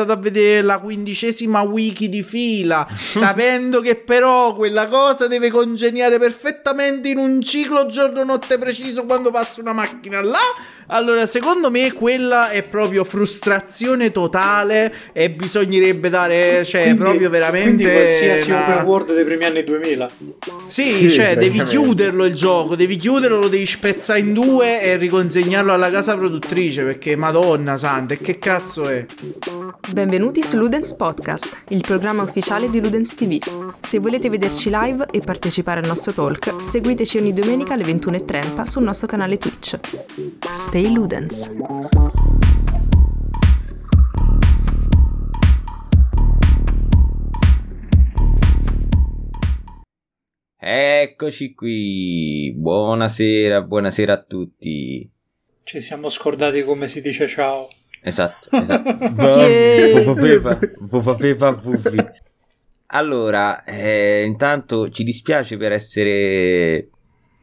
andato a vedere la quindicesima wiki di fila, sapendo che però quella cosa deve congeniare perfettamente in un ciclo giorno-notte preciso quando passa una macchina là. Allora, secondo me quella è proprio frustrazione totale e bisognerebbe dare, cioè, Quindi- proprio veramente... Quindi qualsiasi una- open world dei primi anni 2000. Sì, Sì, cioè devi chiuderlo il gioco, devi chiuderlo, lo devi spezzare in due e riconsegnarlo alla casa produttrice perché madonna santa, e che cazzo è? Benvenuti su Ludens Podcast, il programma ufficiale di Ludens TV. Se volete vederci live e partecipare al nostro talk, seguiteci ogni domenica alle 21.30 sul nostro canale Twitch. Stay Ludens! Eccoci qui, buonasera, buonasera a tutti. Ci siamo scordati come si dice ciao. Esatto, esatto. Allora, eh, intanto ci dispiace per essere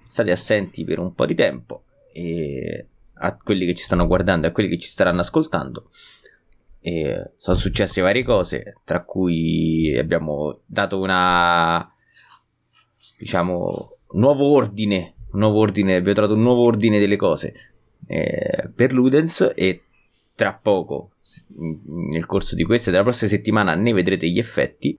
stati assenti per un po' di tempo e a quelli che ci stanno guardando e a quelli che ci staranno ascoltando. E sono successe varie cose, tra cui abbiamo dato una diciamo nuovo ordine, nuovo ordine, abbiamo trovato un nuovo ordine delle cose eh, per Ludens e tra poco nel corso di questa e della prossima settimana ne vedrete gli effetti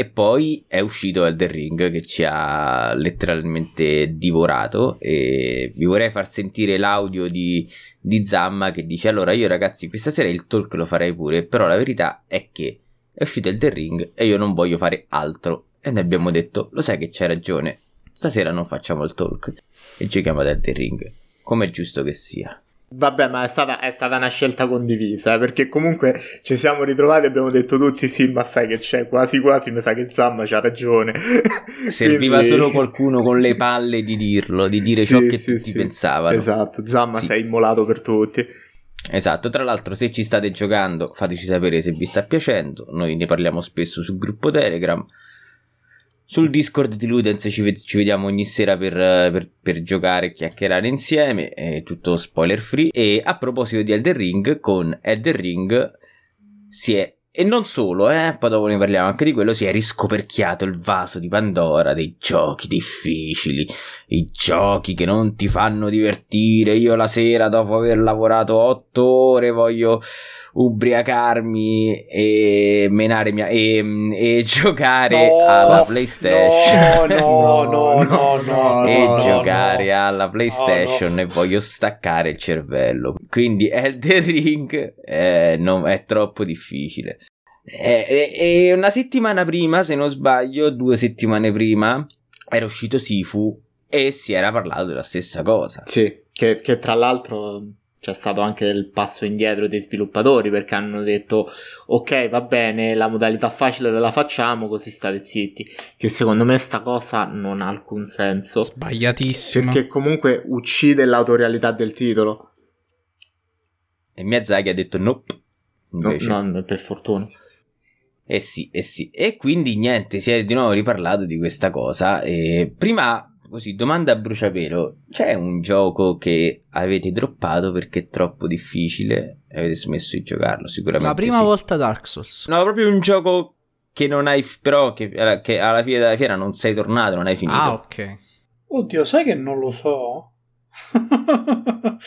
e poi è uscito Elden Ring che ci ha letteralmente divorato. E vi vorrei far sentire l'audio di, di Zamma che dice allora io ragazzi questa sera il talk lo farei pure però la verità è che è uscito Elden Ring e io non voglio fare altro. E noi abbiamo detto lo sai che c'hai ragione stasera non facciamo il talk e giochiamo ad Elden Ring come è giusto che sia Vabbè, ma è stata, è stata una scelta condivisa, eh, perché comunque ci siamo ritrovati e abbiamo detto tutti sì, ma sai che c'è, quasi quasi mi sa che Zamma c'ha ragione. Serviva Quindi- solo qualcuno con le palle di dirlo, di dire Sì, ciò che sì, tutti sì. pensavano. Esatto, Zamma Sì. sei immolato per tutti. Esatto, tra l'altro se ci state giocando fateci sapere se vi sta piacendo, noi ne parliamo spesso sul gruppo Telegram, sul Discord di Ludens ci, ci vediamo ogni sera per, per- per giocare e chiacchierare insieme, è tutto spoiler free. E a proposito di Elden Ring, con Elden Ring si è, e non solo, eh, poi dopo ne parliamo anche di quello, si è riscoperchiato il vaso di Pandora dei giochi difficili, i giochi che non ti fanno divertire. Io la sera, dopo aver lavorato otto ore, voglio ubriacarmi e menare mia e, e giocare No, alla no, PlayStation. No, no, no, no, no. e no, giocare no. alla PlayStation e voglio staccare il cervello. Quindi Elden Ring eh, non- è troppo difficile. E, e- una settimana prima, se non sbaglio, due settimane prima, era uscito Sifu e si era parlato della stessa cosa. Sì, che, che tra l'altro c'è stato anche il passo indietro dei sviluppatori perché hanno detto ok va bene la modalità facile ve la facciamo così state zitti che secondo me sta cosa non ha alcun senso Sbagliatissimo. perché comunque uccide l'autorialità del titolo E Miyazaki ha detto nope. no, no, per fortuna Eh sì, eh sì. E quindi niente, si è di nuovo riparlato di questa cosa. E prima, così, domanda a bruciapelo: c'è un gioco che avete droppato perché è troppo difficile e avete smesso di giocarlo? Sicuramente. La prima sì. volta Dark Souls. No, proprio un gioco che non hai, però, che, che alla fine della fiera non sei tornato, non hai finito. Ah, ok. Oddio, sai che non lo so?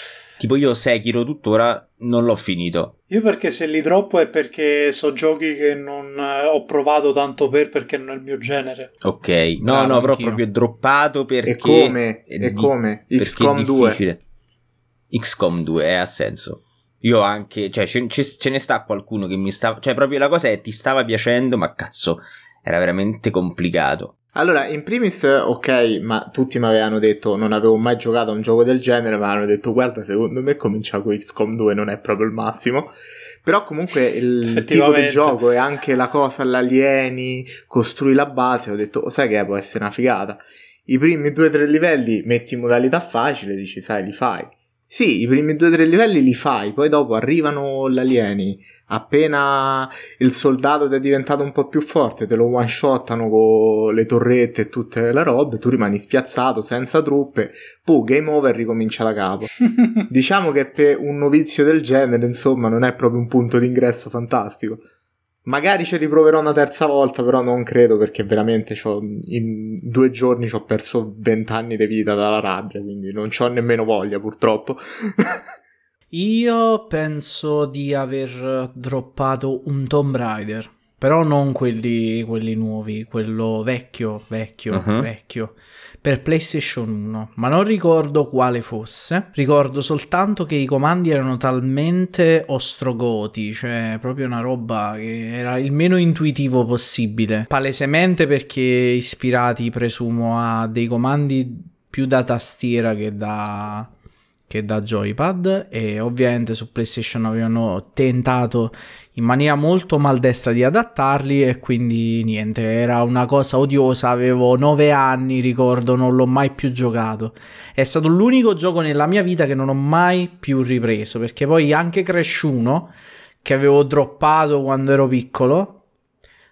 Tipo, io Sekiro tuttora non l'ho finito. Io perché se li droppo è perché so giochi che non eh, ho provato tanto per perché non è il mio genere. Ok, no, Bravo, no, però anch'io. proprio droppato perché. e come è e di- come XCOM è 2 difficile. XCOM 2 è ha senso. Io anche, cioè ce, ce- ce ne sta qualcuno che mi sta, cioè proprio la cosa è ti stava piacendo, ma cazzo, era veramente complicato. Allora, in primis, ok, ma tutti mi avevano detto non avevo mai giocato a un gioco del genere, ma hanno detto guarda, secondo me cominciare con XCOM 2 non è proprio il massimo. Però comunque il tipo di gioco e anche la cosa all'alieni, costrui la base, ho detto, oh, sai che può essere una figata. I primi due o tre livelli metti in modalità facile, dici, sai, li fai. Sì, i primi due o tre livelli li fai, poi dopo arrivano gli alieni. Appena il soldato ti è diventato un po' più forte, te lo one shottano con le torrette e tutte le robe, tu rimani spiazzato, senza truppe, poi game over ricomincia da capo. diciamo che per un novizio del genere, insomma, non è proprio un punto d'ingresso fantastico. Magari ci riproverò una terza volta, però non credo perché veramente in due giorni ci ho perso vent'anni di vita dalla rabbia, quindi non ho nemmeno voglia purtroppo. Io penso di aver droppato un Tomb Raider, però non quelli, quelli nuovi, quello vecchio, vecchio, uh-huh. vecchio per PlayStation 1, ma non ricordo quale fosse. Ricordo soltanto che i comandi erano talmente ostrogoti, cioè proprio una roba che era il meno intuitivo possibile. Palesemente perché ispirati, presumo, a dei comandi più da tastiera che da che da joypad e ovviamente su PlayStation avevano tentato in maniera molto maldestra di adattarli e quindi niente, era una cosa odiosa, avevo 9 anni, ricordo, non l'ho mai più giocato. È stato l'unico gioco nella mia vita che non ho mai più ripreso, perché poi anche Crash 1 che avevo droppato quando ero piccolo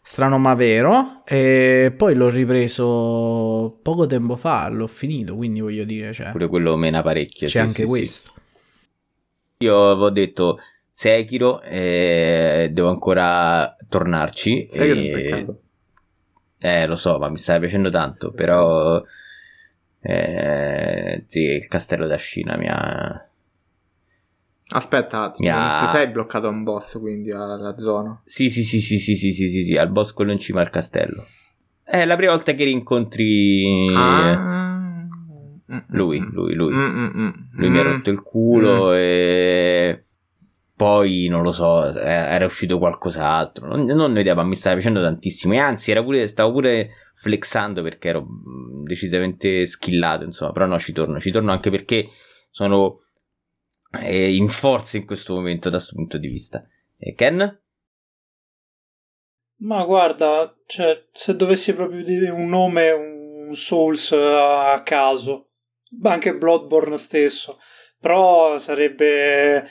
strano ma vero. E poi l'ho ripreso poco tempo fa, l'ho finito, quindi voglio dire, cioè, pure quello mena parecchio. C'è sì, anche sì, questo. Sì. Io avevo detto Sekiro e devo ancora tornarci. Sekiro e... è un peccato. Eh, lo so, ma mi sta piacendo tanto, però... Eh, sì, il castello da Scina mi ha Aspetta, yeah. ti sei bloccato a un boss quindi alla zona? Sì, sì, sì, sì, sì, sì, sì, sì, sì, al boss quello in cima al castello. È la prima volta che rincontri ah. lui, lui, lui. Mm-mm. Lui mi ha rotto il culo e poi non lo so, era uscito qualcos'altro. Non, non ho idea, ma mi stava piacendo tantissimo. E anzi, pure, stavo pure flexando perché ero decisamente skillato, insomma. Però no, ci torno. Ci torno anche perché sono in forza in questo momento da questo punto di vista. E Ken? Ma guarda, cioè, se dovessi proprio dire un nome, un Souls a caso, anche Bloodborne stesso, però sarebbe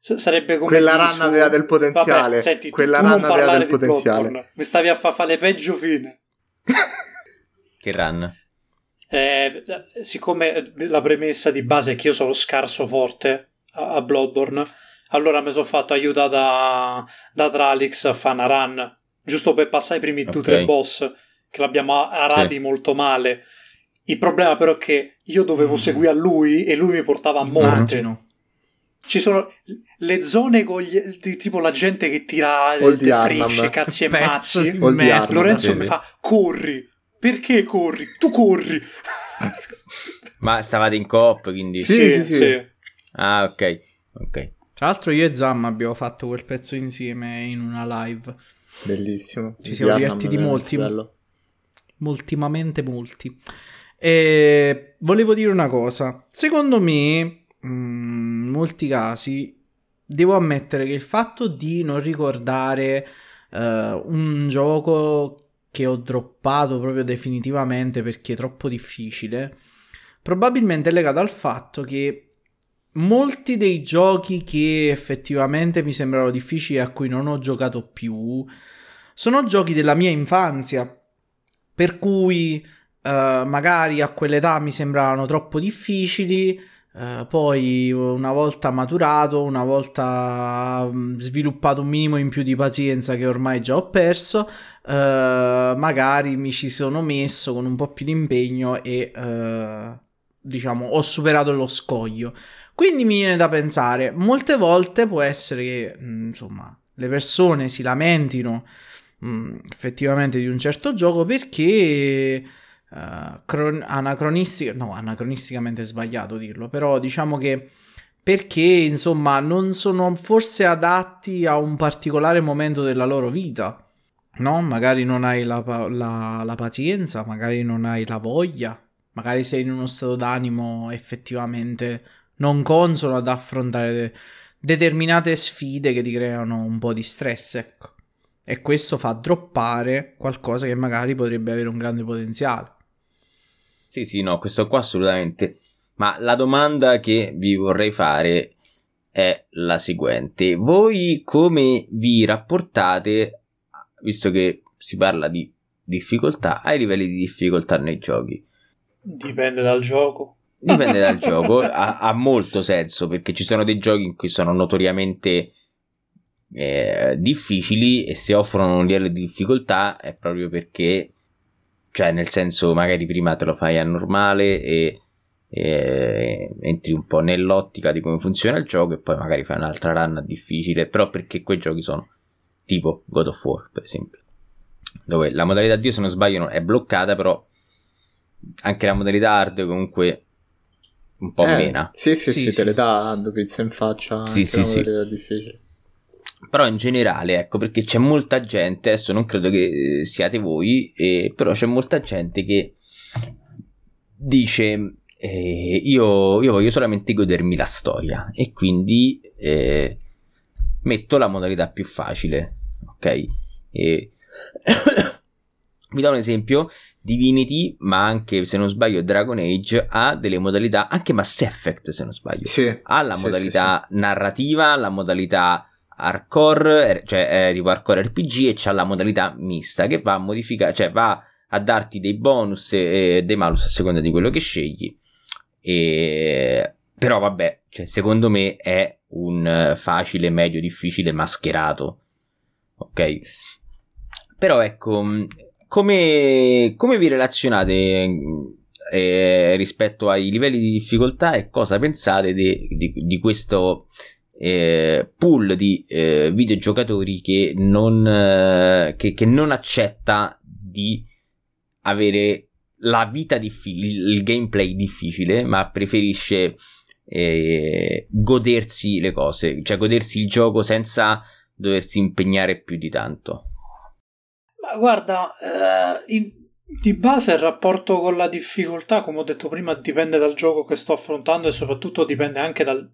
sarebbe come quella run aveva del potenziale Vabbè, senti, quella run aveva del potenziale Bloodborne. mi stavi a fa fare le peggio fine che run? Eh, siccome la premessa di base è che io sono scarso forte a Bloodborne. Allora mi sono fatto aiutare da, da Tralix a fare una run, giusto per passare i primi okay. 2-3 boss, che l'abbiamo arati sì. molto male. Il problema però è che io dovevo mm. seguire a lui e lui mi portava a morte. Immagino. Ci sono le zone con gli, di, tipo la gente che tira le frecce, cazzi e mazzi. Lorenzo mi fa corri. Perché corri? Tu corri. Ma stavate in coop, quindi sì, sì, sì. sì. Ah, ok. Ok. Tra l'altro io e Zam abbiamo fatto quel pezzo insieme in una live. Bellissimo. Ci siamo divertiti molti. Bello. Moltimamente molti. E volevo dire una cosa. Secondo me, mm, in molti casi, devo ammettere che il fatto di non ricordare uh, un gioco che ho droppato proprio definitivamente perché è troppo difficile, probabilmente è legato al fatto che molti dei giochi che effettivamente mi sembrano difficili a cui non ho giocato più sono giochi della mia infanzia, per cui uh, magari a quell'età mi sembravano troppo difficili. Uh, poi una volta maturato, una volta um, sviluppato un minimo in più di pazienza che ormai già ho perso, uh, magari mi ci sono messo con un po' più di impegno e diciamo ho superato lo scoglio. Quindi mi viene da pensare, molte volte può essere che, mm, insomma, le persone si lamentino mh, mm, effettivamente di un certo gioco perché uh, cron- anacronistica, no, anacronisticamente sbagliato dirlo, però diciamo che perché insomma non sono forse adatti a un particolare momento della loro vita. No, magari non hai la, la, la pazienza, magari non hai la voglia, magari sei in uno stato d'animo effettivamente non consono ad affrontare de- determinate sfide che ti creano un po' di stress, ecco. E questo fa droppare qualcosa che magari potrebbe avere un grande potenziale. Sì, sì, no, questo qua assolutamente. Ma la domanda che vi vorrei fare è la seguente. Voi come vi rapportate, visto che si parla di difficoltà, ai livelli di difficoltà nei giochi? Dipende dal gioco. Dipende dal gioco, ha, ha, molto senso perché ci sono dei giochi in cui sono notoriamente eh, difficili e se offrono un livello di difficoltà è proprio perché, cioè nel senso magari prima te lo fai a normale e, e entri un po' nell'ottica di come funziona il gioco e poi magari fai un'altra run difficile, però perché quei giochi sono tipo God of War per esempio, dove la modalità Dio se non sbaglio è bloccata però anche la modalità hard comunque un po' eh, mena. Sì, sì, sì, sì, te le dà dando pizza in faccia. Sì, sì, sì. difficile. Però in generale, ecco, perché c'è molta gente, adesso non credo che siate voi, eh, però c'è molta gente che dice eh, io, io, voglio solamente godermi la storia e quindi eh, metto la modalità più facile, ok? E... Vi do un esempio, Divinity, ma anche se non sbaglio Dragon Age, ha delle modalità, anche Mass Effect se non sbaglio, sì, ha la sì, modalità sì, narrativa, la modalità hardcore, cioè eh, tipo hardcore RPG e c'ha la modalità mista che va a modificare, cioè va a darti dei bonus e dei malus a seconda di quello che scegli. E... Però vabbè, cioè, secondo me è un facile, medio, difficile mascherato. Ok? Però ecco, come, come vi relazionate eh, rispetto ai livelli di difficoltà e cosa pensate di, di, di questo eh, pool di eh, videogiocatori che non, eh, che, che non accetta di avere la vita difficile, il gameplay difficile, ma preferisce eh, godersi le cose, cioè godersi il gioco senza doversi impegnare più di tanto. Ma guarda, eh, in, di base il rapporto con la difficoltà, come ho detto prima, dipende dal gioco che sto affrontando e soprattutto dipende anche dal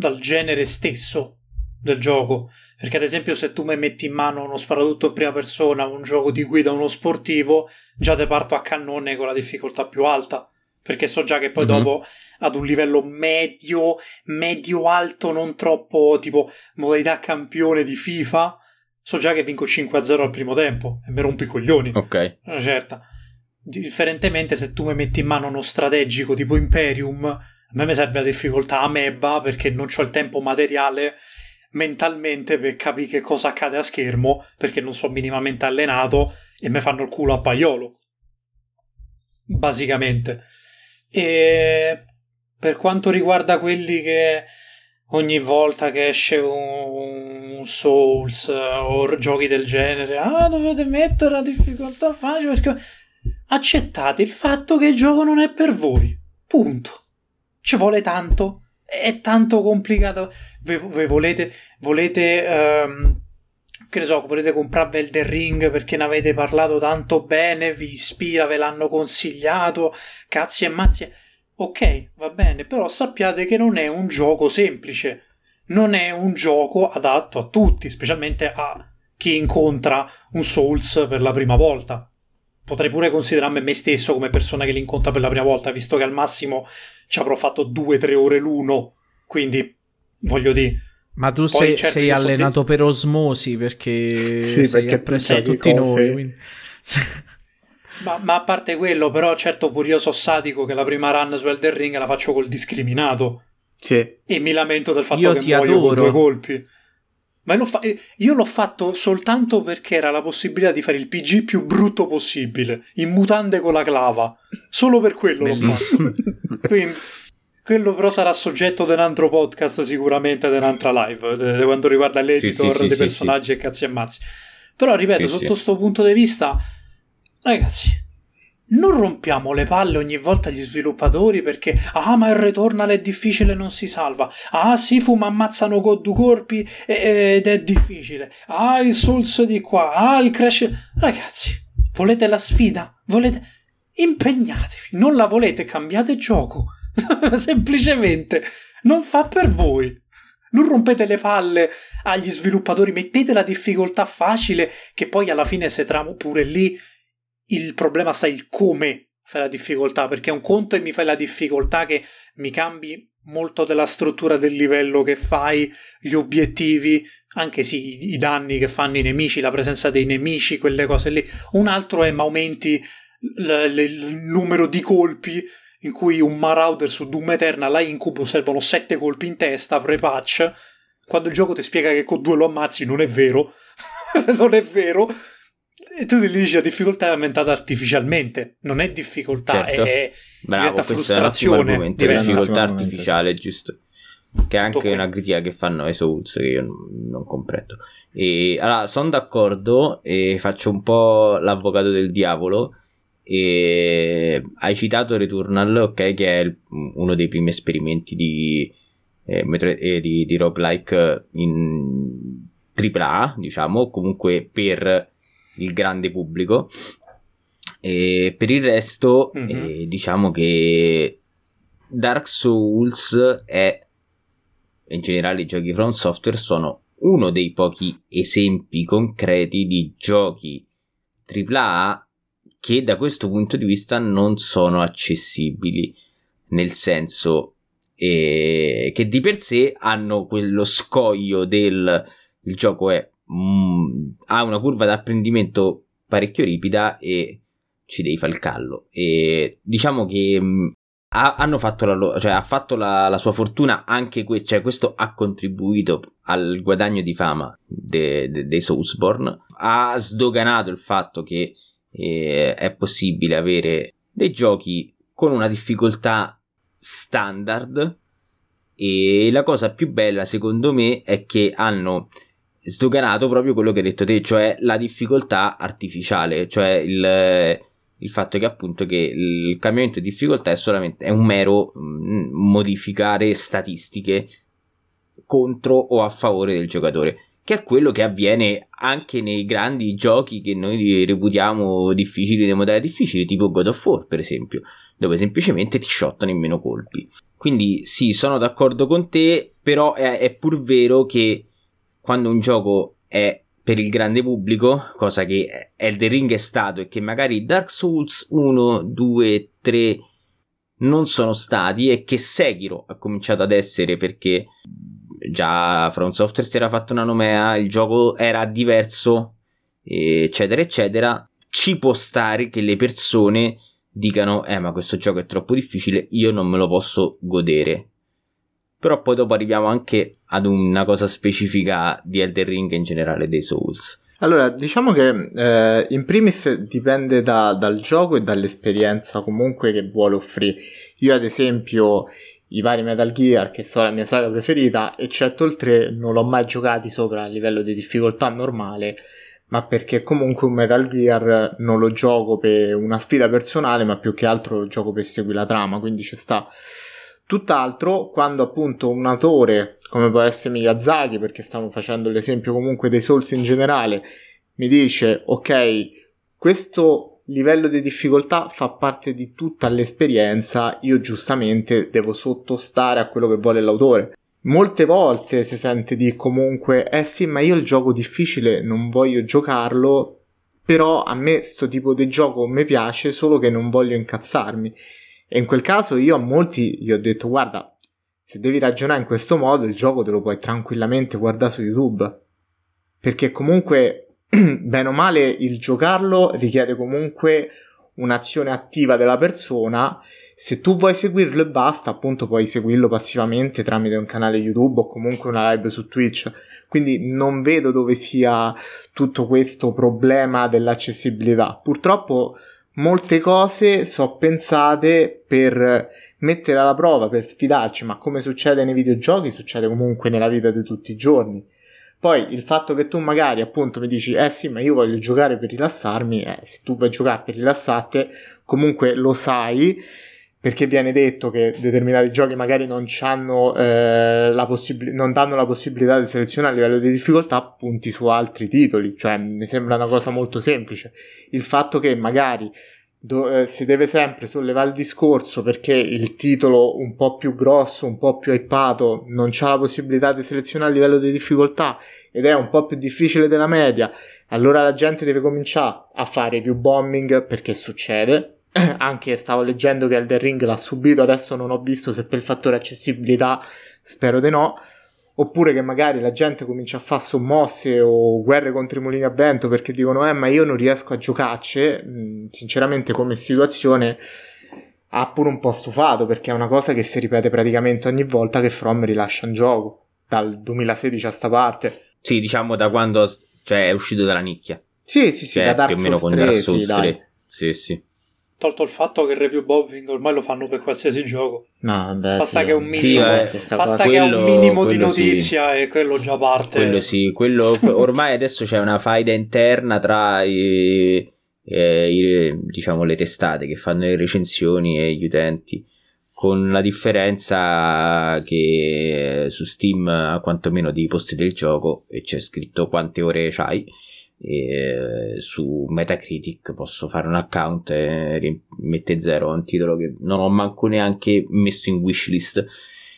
dal genere stesso del gioco. Perché, ad esempio, se tu mi metti in mano uno sparatutto in prima persona, un gioco di guida, uno sportivo, già te parto a cannone con la difficoltà più alta. Perché so già che poi mm-hmm. dopo ad un livello medio, medio alto, non troppo tipo modalità campione di FIFA, so già che vinco 5-0 al primo tempo e mi rompo i coglioni. Ok. Una certa. Differentemente, se tu mi metti in mano uno strategico tipo Imperium, a me mi serve la difficoltà ameba perché non ho il tempo materiale mentalmente per capire che cosa accade a schermo perché non sono minimamente allenato e mi fanno il culo a paiolo. Basicamente. E per quanto riguarda quelli che ogni volta che esce un, Souls o giochi del genere, ah, dovete mettere la difficoltà facile perché accettate il fatto che il gioco non è per voi. Punto ci vuole tanto, è tanto complicato. Ve volete, volete, um, che ne so, volete comprare Elden Ring perché ne avete parlato tanto bene, vi ispira, ve l'hanno consigliato, cazzi e mazzi. Ok, va bene, però sappiate che non è un gioco semplice. Non è un gioco adatto a tutti, specialmente a chi incontra un Souls per la prima volta. Potrei pure considerarmi me stesso come persona che li incontra per la prima volta, visto che al massimo ci avrò fatto due o tre ore l'uno, quindi voglio dire... Ma tu sei, sei allenato per osmosi perché sì, sei perché appresso a tutti cose. noi. Quindi... ma, ma, a parte quello, però, certo, pure io so sadico che la prima run su Elder Ring la faccio col discriminato. Sì. E mi lamento del fatto io che muoio adoro. con due colpi. Ma l'ho fa- io l'ho fatto soltanto perché era la possibilità di fare il PG più brutto possibile, in mutande con la clava. Solo per quello Bellissimo. l'ho fatto. Quindi, quello però sarà soggetto di un altro podcast sicuramente, di un'altra live, de quando riguarda l'editor sì, sì, dei sì, personaggi e cazzi e mazzi. Però, ripeto, sotto questo punto di vista, ragazzi, non rompiamo le palle ogni volta agli sviluppatori perché ah ma il returnal è difficile non si salva. Ah Sifu ma ammazzano con due corpi ed è difficile. Ah il Souls di qua ah il Crash ragazzi volete la sfida? volete impegnatevi non la volete cambiate gioco. Semplicemente non fa per voi. Non rompete le palle agli sviluppatori mettete la difficoltà facile che poi alla fine se tramo pure lì il problema sta il come fai la difficoltà, perché un conto e mi fai la difficoltà che mi cambi molto della struttura del livello che fai, gli obiettivi, anche sì, i, danni che fanno i nemici, la presenza dei nemici, quelle cose lì. Un altro è ma aumenti l- l- il numero di colpi in cui un Marauder su Doom Eternal a Incubo servono 7 colpi in testa pre-patch. Quando il gioco ti spiega che con due lo ammazzi, non è vero. non è vero. E tu ti dici la difficoltà è aumentata artificialmente. Non è difficoltà, Certo. è Bravo, diventa questo è un frustrazione. difficoltà artificiale, giusto. Che è anche una critica che fanno ai Souls che io non, non comprendo. E, allora, sono d'accordo e faccio un po' l'avvocato del diavolo. E hai citato Returnal, ok, che è il- uno dei primi esperimenti di, eh, metro- eh, di, di roguelike in AAA, diciamo, comunque per il grande pubblico. E per il resto, Mhm. eh, diciamo che Dark Souls è in generale i giochi From Software sono uno dei pochi esempi concreti di giochi AAA che da questo punto di vista non sono accessibili, nel senso eh, che di per sé hanno quello scoglio del il gioco è mm, ha una curva d'apprendimento parecchio ripida e ci devi fare il callo. E diciamo che mm, ha- hanno fatto la, lo- cioè, ha fatto la, la sua fortuna anche que- cioè, questo ha contribuito al guadagno di fama de- de- dei Soulsborne. Ha sdoganato il fatto che eh, è possibile avere dei giochi con una difficoltà standard. E la cosa più bella secondo me è che hanno sdoganato proprio quello che hai detto te, cioè la difficoltà artificiale, cioè il, il fatto che appunto che il cambiamento di difficoltà è solamente è un mero mm, modificare statistiche contro o a favore del giocatore, che è quello che avviene anche nei grandi giochi che noi reputiamo difficili, dei modelli difficili, tipo God of War, per esempio, dove semplicemente ti shottano in meno colpi. Quindi sì, sono d'accordo con te, però è, è pur vero che quando un gioco è per il grande pubblico, cosa che Elden Ring è stato e che magari Dark Souls 1, 2, 3 non sono stati e che Sekiro ha cominciato ad essere perché già From Software si era fatto una nomea, il gioco era diverso, eccetera, eccetera, ci può stare che le persone dicano eh ma questo gioco è troppo difficile, io non me lo posso godere. Però poi dopo arriviamo anche ad una cosa specifica di Elden Ring e in generale dei Souls. Allora, diciamo che eh, in primis dipende da- dal gioco e dall'esperienza comunque che vuole offrire. Io ad esempio i vari Metal Gear, che sono la mia saga preferita, eccetto il 3, non l'ho mai giocati sopra a livello di difficoltà normale, ma perché comunque un Metal Gear non lo gioco per una sfida personale, ma più che altro lo gioco per seguire la trama, quindi ci sta. Tutt'altro quando appunto un autore come può essere Miyazaki, perché stiamo facendo l'esempio comunque dei Souls in generale, mi dice ok, questo livello di difficoltà fa parte di tutta l'esperienza, io giustamente devo sottostare a quello che vuole l'autore. Molte volte si sente di comunque, eh sì, ma io il gioco difficile non voglio giocarlo, però a me sto tipo di gioco mi piace, solo che non voglio incazzarmi. E in quel caso io a molti gli ho detto, guarda, se devi ragionare in questo modo, il gioco te lo puoi tranquillamente guardare su YouTube. Perché comunque, bene o male, il giocarlo richiede comunque un'azione attiva della persona. Se tu vuoi seguirlo e basta, appunto puoi seguirlo passivamente tramite un canale YouTube o comunque una live su Twitch. Quindi non vedo dove sia tutto questo problema dell'accessibilità. Purtroppo molte cose sono pensate per mettere alla prova, per sfidarci, ma come succede nei videogiochi, succede comunque nella vita di tutti i giorni. Poi il fatto che tu magari appunto mi dici, eh sì, ma io voglio giocare per rilassarmi, eh, se tu vuoi giocare per rilassarti, comunque lo sai, perché viene detto che determinati giochi magari non, eh, possib- non danno la possibilità di selezionare a livello di difficoltà punti su altri titoli, cioè mi sembra una cosa molto semplice. Il fatto che magari do- eh, si deve sempre sollevare il discorso perché il titolo un po' più grosso, un po' più hypato, non c'ha la possibilità di selezionare a livello di difficoltà ed è un po' più difficile della media, allora la gente deve cominciare a fare review bombing perché succede, anche stavo leggendo che Elden Ring l'ha subito, adesso non ho visto se per il fattore accessibilità, spero di no, oppure che magari la gente comincia a fare sommosse o guerre contro i mulini a vento perché dicono eh ma io non riesco a giocarci, mm, sinceramente come situazione ha pure un po' stufato perché è una cosa che si ripete praticamente ogni volta che From rilascia un gioco, dal 2016 a sta parte. Sì, diciamo da quando cioè, è uscito dalla nicchia. Sì, sì, sì, cioè, da Dark più o meno Souls con 3, Dark Souls sì, 3. dai. Sì, sì. Tolto il fatto che il review bombing ormai lo fanno per qualsiasi gioco. No, vabbè, Basta sì, che un sì, minimo- questa Basta cosa- che un quello- minimo di quello sì. notizia e quello già parte. Quello sì, quello ormai adesso c'è una faida interna tra i, eh, i- diciamo le testate che fanno le recensioni e gli utenti. Con la differenza che su Steam quantomeno dei posti del gioco e c'è scritto quante ore c'hai. E su Metacritic posso fare un account e mette zero un titolo che non ho manco neanche messo in wishlist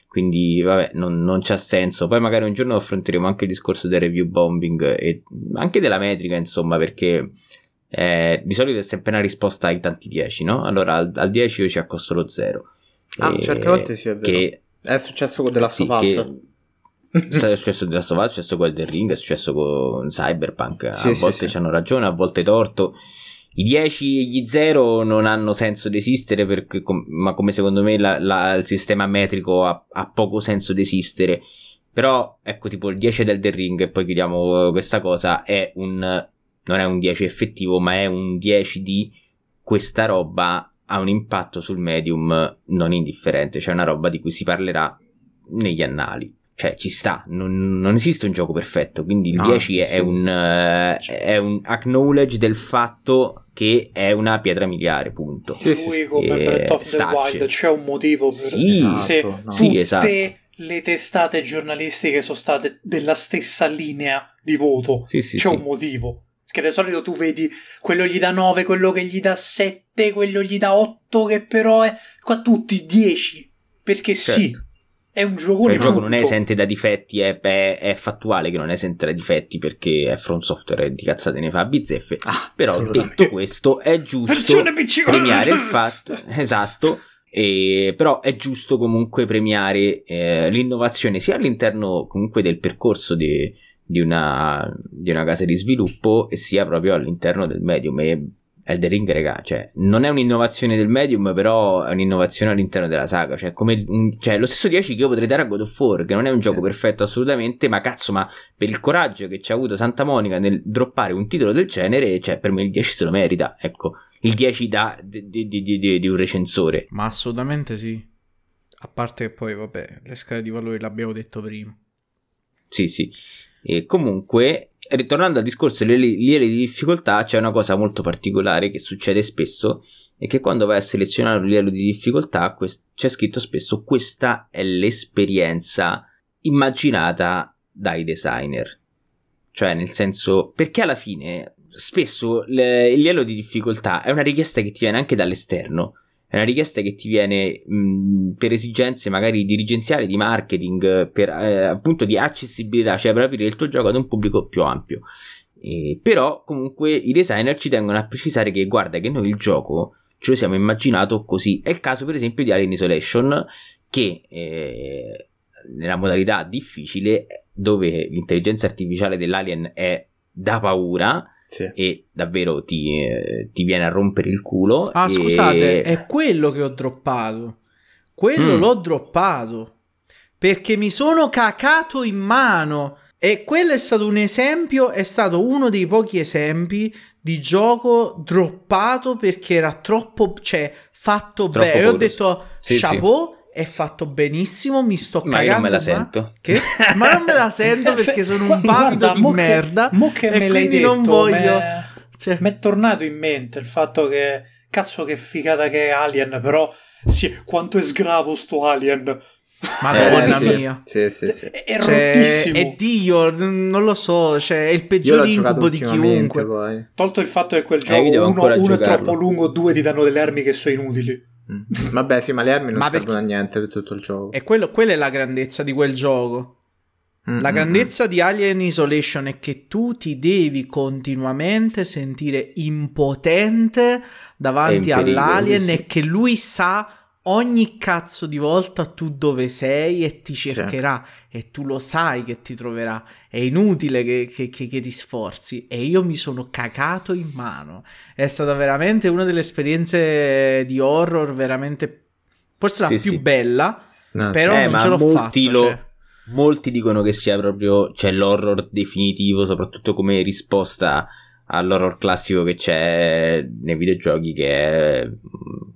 quindi vabbè non, non c'ha senso poi magari un giorno affronteremo anche il discorso del review bombing e anche della metrica insomma perché eh, di solito è sempre una risposta ai tanti 10 no? allora al, al 10 io ci accosto lo 0 Ah, certe volte sì, è vero. che È successo con The Last sì, of Us. che- è successo della Stovaz, è successo con Elden Ring, è successo con Cyberpunk. A sì, volte sì. hanno ragione, a volte torto. I 10 e gli 0 non hanno senso di esistere, perché, ma come secondo me la- la- il sistema metrico ha, ha poco senso di esistere. Però, ecco, tipo il 10 del The Ring, e poi chiudiamo questa cosa, è un, non è un 10 effettivo, ma è un 10 di questa roba ha un impatto sul medium non indifferente, cioè una roba di cui si parlerà negli annali. Cioè, ci sta, non, non esiste un gioco perfetto, quindi il No, 10 è, sì. un, eh, è un acknowledge del fatto che è una pietra miliare, punto. Sì, sì, Lui sì. come Eh, Breath of the. Wild c'è un motivo per Sì, se Esatto, no. Sì, tutte esatto. le testate giornalistiche sono state della stessa linea di voto Sì, sì, c'è sì. un motivo che di solito tu vedi quello gli dà 9 quello che gli dà 7 quello gli dà 8 che però è qua tutti 10 perché sì Certo. È un giocone il gioco non è esente da difetti, è, è- è fattuale che non è esente da difetti perché è From Software e di cazzate ne fa bizzeffe. Ah, Però detto questo, è giusto premiare il fatto, esatto, e, però è giusto comunque premiare eh, l'innovazione sia all'interno comunque del percorso di, di una, di una casa di sviluppo e sia proprio all'interno del medium. E Elden Ring, raga, cioè, non è un'innovazione del medium, però è un'innovazione all'interno della saga. Cioè, come un- cioè, lo stesso 10 che io potrei dare a God of War, che non è un gioco Sì. perfetto assolutamente, ma cazzo, ma per il coraggio che ci ha avuto Santa Monica nel droppare un titolo del genere, cioè, per me il 10 se lo merita. Ecco, il 10 da, di, di- di- di- di un recensore. Ma assolutamente sì. A parte che poi, vabbè, le scale di valori l'abbiamo detto prima. Sì, sì. E comunque, ritornando al discorso delle li- livelli di difficoltà, c'è una cosa molto particolare che succede spesso e che quando vai a selezionare un livello di difficoltà quest- c'è scritto spesso questa è l'esperienza immaginata dai designer. Cioè, nel senso, perché alla fine spesso le- il livello di difficoltà è una richiesta che ti viene anche dall'esterno. È una richiesta che ti viene mh, per esigenze magari dirigenziali, di marketing, per eh, appunto di accessibilità, cioè per aprire il tuo gioco ad un pubblico più ampio. Eh, però comunque i designer ci tengono a precisare che guarda che noi il gioco ce lo siamo immaginato così. È il caso per esempio di Alien Isolation che eh, nella modalità difficile dove l'intelligenza artificiale dell'alien è da paura Sì. e davvero ti, eh, ti viene a rompere il culo. Ah, e- scusate, è quello che ho droppato. Quello Mm. l'ho droppato. Perché mi sono cacato in mano. E quello è stato un esempio, è stato uno dei pochi esempi di gioco droppato perché era troppo, cioè, fatto Troppo bene. Io ho detto, Sì, chapeau, è fatto benissimo, mi sto Ma io cagando. non me la mano." sento. Che? Ma non me la sento perché sono un pavido di mo che- merda. mo che e me quindi non detto, voglio... me- Cioè, Mi è tornato in mente il fatto che cazzo che figata che è Alien, però sì, quanto è sgravo sto Alien. Madonna Eh, sì, mia. Sì, sì, sì. È, è Cioè, rottissimo. è Dio, non lo so, cioè, è il Io peggior incubo di chiunque. poi. Tolto il fatto che quel Eh, gioco io devo uno, uno è troppo lungo, due ti danno delle armi che sono inutili. Mm. Vabbè, sì, ma le armi non Ma servono a niente per tutto il gioco. E quello- quella è la grandezza di quel gioco. Mm, La mm, grandezza di Alien Isolation è che tu ti devi continuamente sentire impotente davanti all'alien sì. e che lui sa ogni cazzo di volta tu dove sei e ti cercherà e tu lo sai che ti troverà. È inutile che, che- che- che ti sforzi e io mi sono cacato in mano. È stata veramente una delle esperienze di horror veramente forse la Sì, più sì. bella, No, però Eh, non ce l'ho molti fatta. lo- cioè. Molti dicono che sia proprio cioè, l'horror definitivo, soprattutto come risposta all'horror classico che c'è nei videogiochi, che è mm,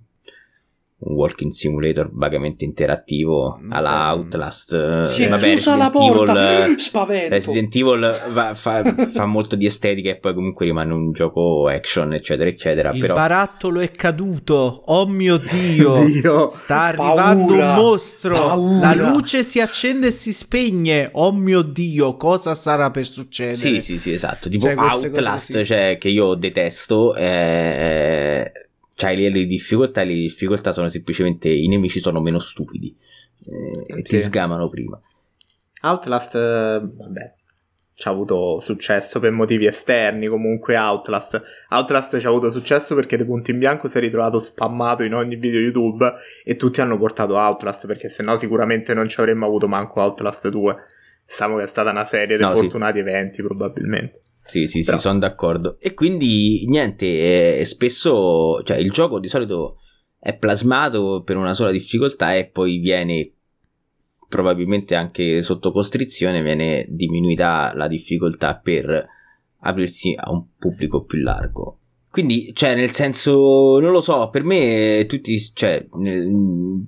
un walking simulator vagamente interattivo alla Mm. Outlast. Si è Eh, vabbè, chiusa la Resident porta. Evil, Spavento. Resident Evil va- fa, fa molto di estetica e poi comunque rimane un gioco action, eccetera, eccetera. Il però barattolo è caduto. Oh mio Dio. Dio. Sta arrivando Paura. un mostro. Paura. La luce si accende e si spegne. Oh mio Dio, cosa sarà per succedere? Sì, sì, sì, esatto. Tipo Cioè, queste cose Outlast, così. cioè, che io detesto. Eh, c'hai i livelli di difficoltà, e le difficoltà sono semplicemente i nemici sono meno stupidi. eh, e ti Sì. sgamano prima. Outlast, eh, vabbè, ci ha avuto successo per motivi esterni. Comunque, Outlast. Outlast ci ha avuto successo perché De Punto in Bianco si è ritrovato spammato in ogni video YouTube e tutti hanno portato Outlast perché sennò sicuramente non ci avremmo avuto manco Outlast 2. Diciamo che è stata una serie di No, sì. fortunati eventi, probabilmente. Sì, sì, Però- sì, sono d'accordo. E quindi niente, eh, spesso, cioè il gioco di solito è plasmato per una sola difficoltà e poi viene probabilmente anche sotto costrizione, viene diminuita la difficoltà per aprirsi a un pubblico più largo. Quindi, cioè, nel senso, non lo so, per me tutti, cioè, nel-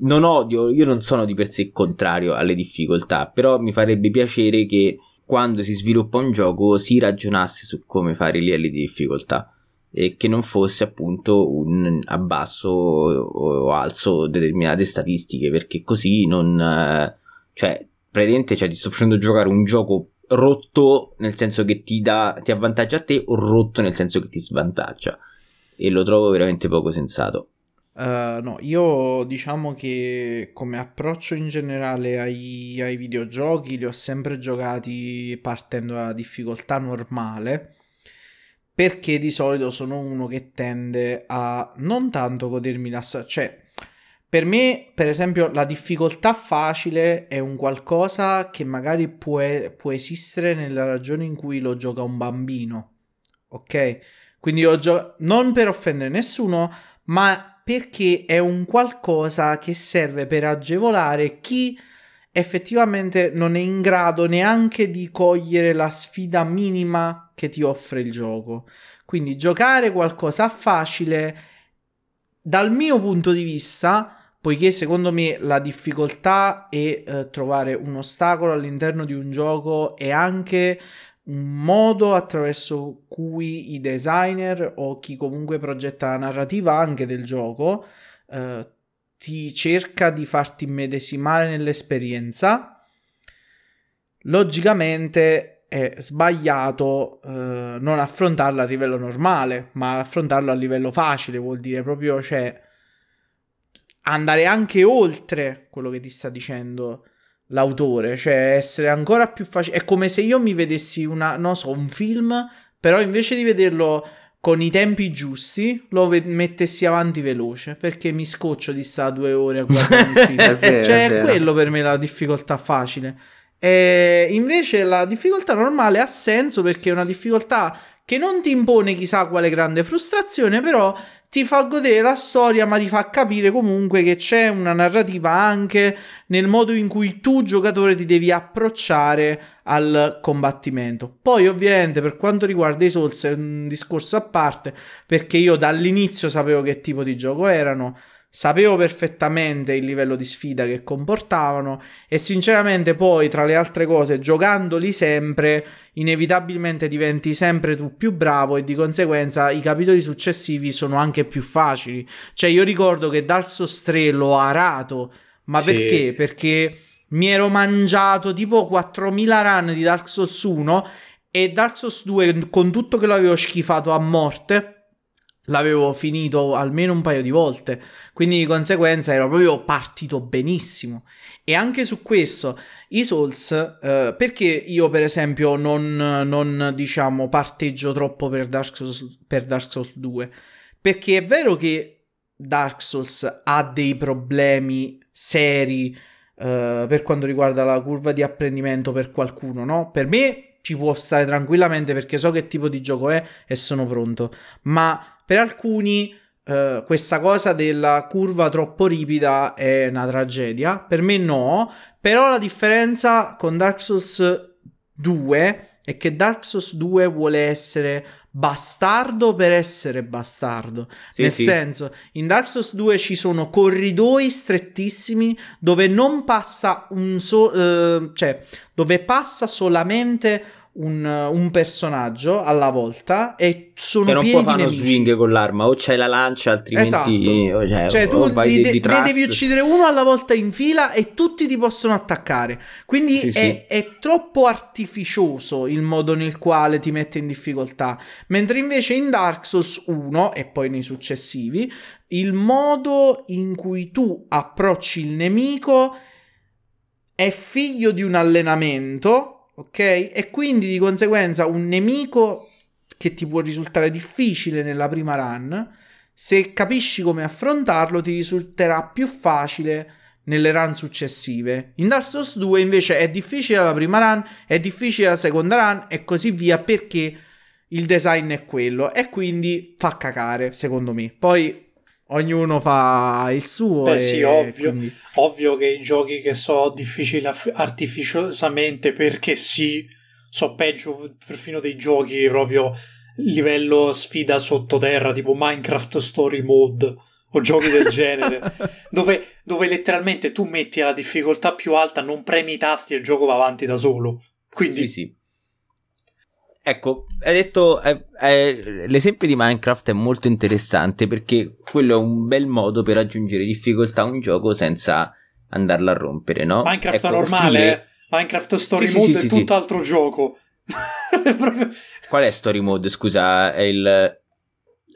non odio, io non sono di per sé contrario alle difficoltà, però mi farebbe piacere che quando si sviluppa un gioco si ragionasse su come fare i livelli di difficoltà e che non fosse appunto un abbasso o alzo determinate statistiche perché così non eh, cioè praticamente cioè, ti sto facendo giocare un gioco rotto nel senso che ti dà ti avvantaggia a te o rotto nel senso che ti svantaggia. E lo trovo veramente poco sensato Uh, no, io diciamo che come approccio in generale ai, ai videogiochi li ho sempre giocati partendo da difficoltà normale perché di solito sono uno che tende a non tanto godermi la storia, cioè per me per esempio la difficoltà facile è un qualcosa che magari può, può esistere nella ragione in cui lo gioca un bambino, ok? Quindi io gio- non per offendere nessuno, ma perché è un qualcosa che serve per agevolare chi effettivamente non è in grado neanche di cogliere la sfida minima che ti offre il gioco. Quindi giocare qualcosa facile, dal mio punto di vista, poiché secondo me la difficoltà è eh, trovare un ostacolo all'interno di un gioco e anche un modo attraverso cui i designer o chi comunque progetta la narrativa anche del gioco eh, ti cerca di farti immedesimare nell'esperienza. Logicamente è sbagliato eh, non affrontarlo a livello normale, ma affrontarlo a livello facile, vuol dire proprio cioè andare anche oltre quello che ti sta dicendo l'autore, cioè essere ancora più facile. È come se io mi vedessi una, non so, un film, però invece di vederlo con i tempi giusti, lo ve- mettessi avanti veloce, perché mi scoccio di stare due ore a guardare un film. È vero, cioè, è è quello per me la difficoltà facile. E invece la difficoltà normale ha senso perché è una difficoltà che non ti impone chissà quale grande frustrazione, però ti fa godere la storia, ma ti fa capire comunque che c'è una narrativa anche nel modo in cui tu, giocatore, ti devi approcciare al combattimento. Poi, ovviamente, per quanto riguarda i Souls, è un discorso a parte, perché io dall'inizio sapevo che tipo di gioco erano. Sapevo perfettamente il livello di sfida che comportavano e sinceramente poi tra le altre cose giocandoli sempre inevitabilmente diventi sempre tu più bravo e di conseguenza i capitoli successivi sono anche più facili. Cioè io ricordo che Dark Souls 3 l'ho arato, ma Sì. perché? Perché mi ero mangiato tipo 4000 run di Dark Souls 1 e Dark Souls 2 con tutto che l'avevo schifato a morte l'avevo finito almeno un paio di volte, quindi di conseguenza ero proprio partito benissimo. E anche su questo, i Souls, eh, perché io per esempio non, non, diciamo parteggio troppo per Dark, Souls, per Dark Souls 2? Perché è vero che Dark Souls ha dei problemi seri eh, per quanto riguarda la curva di apprendimento per qualcuno, no? Per me ci può stare tranquillamente perché so che tipo di gioco è e sono pronto, ma per alcuni Uh, questa cosa della curva troppo ripida è una tragedia. Per me no. Però la differenza con Dark Souls 2 è che Dark Souls 2 vuole essere bastardo per essere bastardo. Sì, Nel sì. senso, in Dark Souls 2 ci sono corridoi strettissimi dove non passa un so- uh, cioè dove passa solamente un, un, personaggio alla volta e sono e non pieni può di fare nemici. swing con l'arma o c'hai la lancia altrimenti esatto. cioè, cioè tu li, di, di ne devi uccidere uno alla volta in fila e tutti ti possono attaccare quindi Sì, è, sì. è troppo artificioso il modo nel quale ti mette in difficoltà mentre invece in Dark Souls 1 e poi nei successivi il modo in cui tu approcci il nemico è figlio di un allenamento ok? E quindi di conseguenza un nemico che ti può risultare difficile nella prima run, se capisci come affrontarlo, ti risulterà più facile nelle run successive. In Dark Souls 2 invece è difficile la prima run, è difficile la seconda run e così via perché il design è quello e quindi fa cacare, secondo me. Poi ognuno fa il suo. Beh, e sì, ovvio. quindi- Ovvio che i giochi che so difficili aff- artificiosamente perché sì, so peggio perfino dei giochi proprio livello sfida sottoterra, tipo Minecraft Story Mode o giochi del genere, dove, dove letteralmente tu metti la difficoltà più alta, non premi i tasti e il gioco va avanti da solo. Quindi Sì, sì. Ecco, hai detto eh, eh, l'esempio di Minecraft è molto interessante perché quello è un bel modo per aggiungere difficoltà a un gioco senza andarlo a rompere, no? Minecraft Ecco, normale, offrire- eh? Minecraft Story Sì, Mode sì, è sì, sì. tutt'altro gioco. È proprio- Qual è Story Mode? Scusa, è il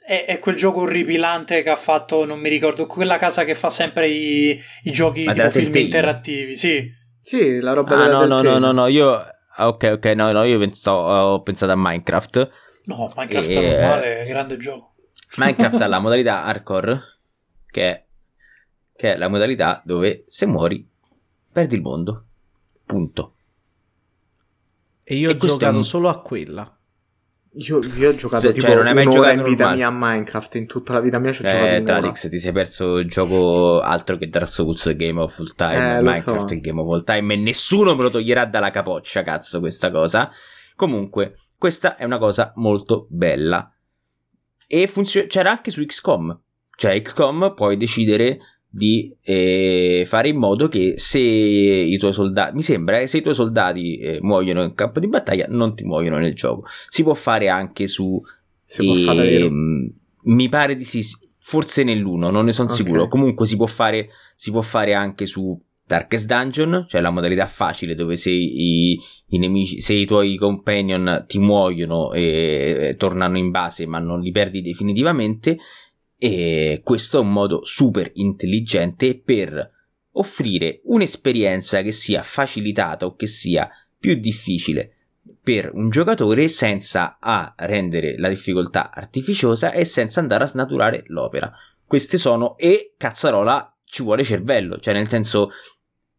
È, è quel gioco orripilante che ha fatto, non mi ricordo, quella casa che fa sempre i, i giochi Ma tipo film Telltale? interattivi, sì. Sì, la roba Ah, della no, no, no, no, no, io ok, ok, no, no, io penso, ho pensato a Minecraft. No, Minecraft Eh, normale è grande gioco. Minecraft ha la modalità hardcore che è, che è la modalità dove se muori perdi il mondo. Punto. E io E ho giocato un- solo a quella. Io, io ho giocato Se- tipo cioè, non hai mai un'ora giocato in vita normale? mia a Minecraft. In tutta la vita mia ci ho giocato Eh, un'ora. Tralix, ti sei perso il gioco altro che Dark Souls Game of All Time. Eh, Minecraft so. il Game of All Time e nessuno me lo toglierà dalla capoccia, cazzo, questa cosa. Comunque, questa è una cosa molto bella. E funziona. C'era anche su XCOM. Cioè, XCOM puoi decidere di eh, fare in modo che se i tuoi soldati. Mi sembra che se i tuoi soldati eh, muoiono in campo di battaglia, non ti muoiono nel gioco. Si può fare anche su fare? Ehm, mi pare di sì, forse nell'uno, non ne sono Ok. sicuro. Comunque si può fare, si può fare anche su Darkest Dungeon, cioè la modalità facile dove se i, i nemici, se i tuoi companion ti muoiono e tornano in base ma non li perdi definitivamente. E questo è un modo super intelligente per offrire un'esperienza che sia facilitata o che sia più difficile per un giocatore senza a rendere la difficoltà artificiosa e senza andare a snaturare l'opera. Queste sono e cazzarola ci vuole cervello, cioè nel senso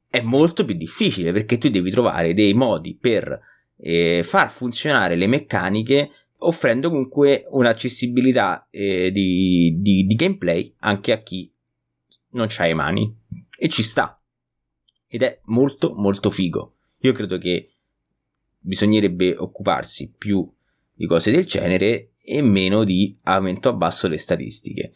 è molto più difficile perché tu devi trovare dei modi per eh, far funzionare le meccaniche offrendo comunque un'accessibilità eh, di, di- di gameplay anche a chi non c'ha le mani. E ci sta. Ed è molto molto figo. Io credo che bisognerebbe occuparsi più di cose del genere e meno di aumento a basso le statistiche.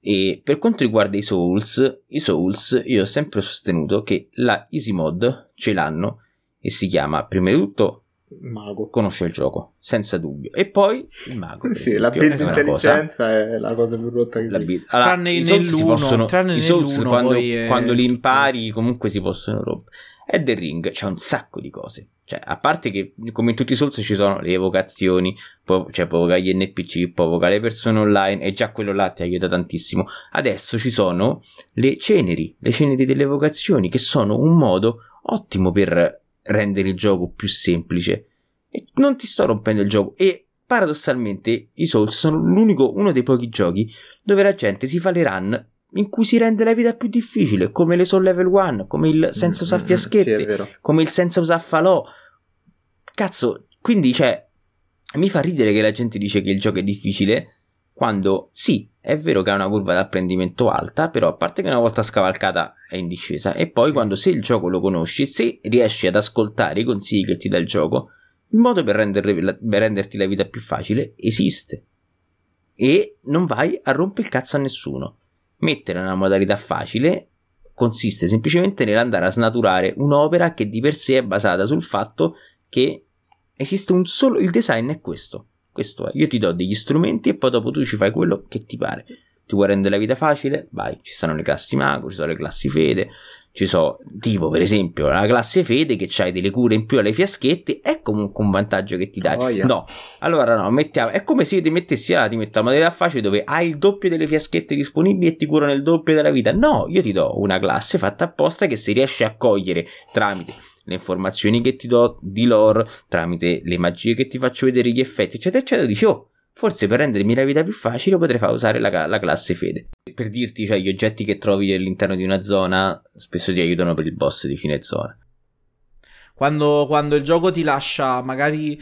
E per quanto riguarda i Souls, i Souls io ho sempre sostenuto che la Easy Mod ce l'hanno e si chiama prima di tutto Mago. conosce il gioco, senza dubbio. E poi il mago. Sì, la esempio, build è una cosa- intelligenza è la cosa più rotta che la build- allora, Tranne i nell'uno, possono, tranne i Souls nell'uno, quando, è quando li impari comunque si possono rompere. È The Ring, c'è un sacco di cose. Cioè, a parte che, come in tutti i Souls, ci sono le evocazioni, può, cioè può evocare gli NPC, può evocare le persone online, e già quello là ti aiuta tantissimo. Adesso ci sono le ceneri, le ceneri delle evocazioni, che sono un modo ottimo per rendere il gioco più semplice. E non ti sto rompendo il gioco. E paradossalmente i Souls sono l'unico, uno dei pochi giochi dove la gente si fa le run in cui si rende la vita più difficile, come le Soul Level 1, come il senza usare Mm, fiaschetti, sì, è vero. come il senza usare falò. Cazzo, quindi cioè, mi fa ridere che la gente dice che il gioco è difficile, quando sì, è vero che ha una curva d'apprendimento alta, però a parte che una volta scavalcata è in discesa, e poi Sì. quando se il gioco lo conosci, se riesci ad ascoltare i consigli che ti dà il gioco, il modo per, rendere- per renderti la vita più facile esiste. E non vai a rompere il cazzo a nessuno. Mettere una modalità facile consiste semplicemente nell'andare a snaturare un'opera che di per sé è basata sul fatto che esiste un solo. Il design è questo. Questo è. Io ti do degli strumenti e poi dopo tu ci fai quello che ti pare. Ti vuoi rendere la vita facile? Vai, ci stanno le classi mago, ci sono le classi fede, ci sono tipo per esempio la classe fede che c'hai delle cure in più alle fiaschette, è comunque un vantaggio che ti dai. Oh, yeah. No, allora no, mettiamo, è come se io ti mettessi là, ti metto la modalità facile dove hai il doppio delle fiaschette disponibili e ti curano il doppio della vita. No, io ti do una classe fatta apposta che se riesci a cogliere tramite le informazioni che ti do di lore, tramite le magie che ti faccio vedere gli effetti, eccetera, eccetera, dici, oh, forse per rendermi la vita più facile potrei far usare la, la classe fede. Per dirti, cioè, gli oggetti che trovi all'interno di una zona spesso ti aiutano per il boss di fine zona. Quando, quando il gioco ti lascia, magari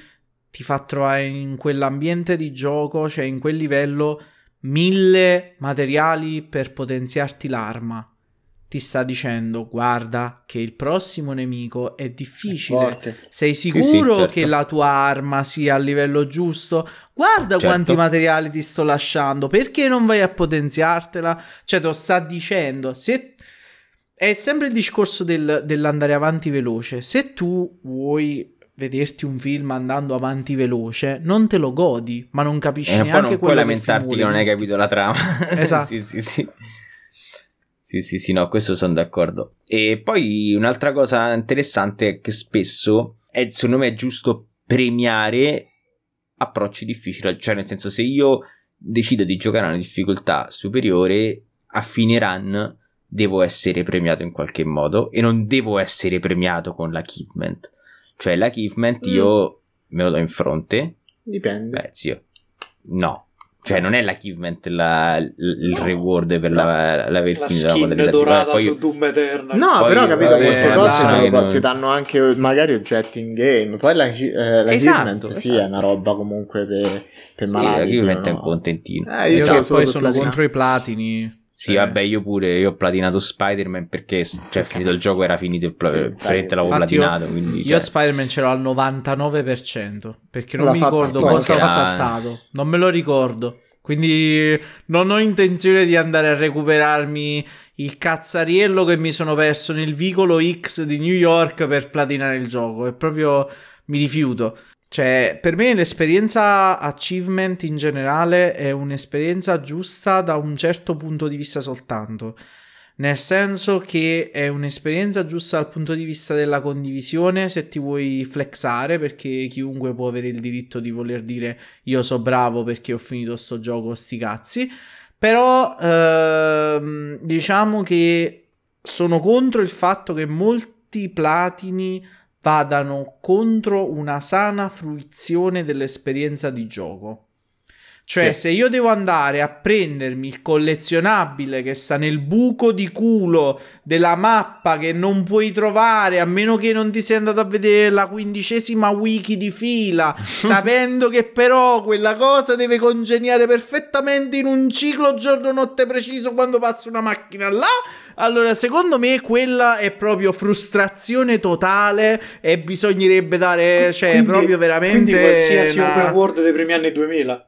ti fa trovare in quell'ambiente di gioco, cioè in quel livello, mille materiali per potenziarti l'arma. Ti sta dicendo, guarda, che il prossimo nemico è difficile. Forte. Sei sì, sicuro certo. che la tua arma sia a livello giusto? Guarda Certo. quanti materiali ti sto lasciando. Perché non vai a potenziartela? Cioè, te lo sta dicendo. Se... È sempre il discorso del- dell'andare avanti veloce. Se tu vuoi vederti un film andando avanti veloce, non te lo godi, ma non capisci Eh, neanche non puoi quello lamentarti ti che non hai capito la trama. Esatto. sì, sì, sì. Sì, sì, sì, no, questo sono d'accordo. E poi un'altra cosa interessante è che spesso è, secondo me è giusto premiare approcci difficili. Cioè, nel senso, se io decido di giocare a una difficoltà superiore, a fine run devo essere premiato in qualche modo e non devo essere premiato con l'achievement. Cioè, l'achievement Mm. io me lo do in fronte Dipende. Beh, zio, no. Cioè, non è l'achievement la- il il No. reward per la- l'aver La finito la skin modalità. dorata Poi su Doom Eternal. No, Poi, però capito, vabbè, molte là, cose là, non- ti danno anche magari oggetti in game. Poi la, eh, l'achievement Esatto, sì, è esatto. una roba comunque per, per Sì, malati. l'achievement è no? un contentino. Eh, io che solo poi sono platina. contro i platini. Sì, Cioè, vabbè, io pure, io ho platinato Spider-Man perché, cioè, finito il gioco era finito il pla- Sì, praticamente l'avevo Infatti io- platinato, quindi, Io cioè, a Spider-Man c'ero al 99% perché non L'ha mi ricordo cosa ho Ah. saltato. Non me lo ricordo. Quindi non ho intenzione di andare a recuperarmi il cazzariello che mi sono perso nel vicolo X di New York per platinare il gioco. È proprio mi rifiuto. Cioè, per me l'esperienza achievement in generale è un'esperienza giusta da un certo punto di vista soltanto. Nel senso che è un'esperienza giusta dal punto di vista della condivisione, se ti vuoi flexare, perché chiunque può avere il diritto di voler dire io so bravo perché ho finito sto gioco, sti cazzi. Però ehm, diciamo che sono contro il fatto che molti platini vadano contro una sana fruizione dell'esperienza di gioco. Cioè, Sì. se io devo andare a prendermi il collezionabile che sta nel buco di culo della mappa che non puoi trovare a meno che non ti sei andato a vedere la quindicesima wiki di fila, sapendo che però quella cosa deve congeniare perfettamente in un ciclo giorno-notte preciso quando passa una macchina là, allora secondo me quella è proprio frustrazione totale e bisognerebbe dare, cioè, Quindi- proprio veramente... Quindi qualsiasi una- open world dei primi anni 2000.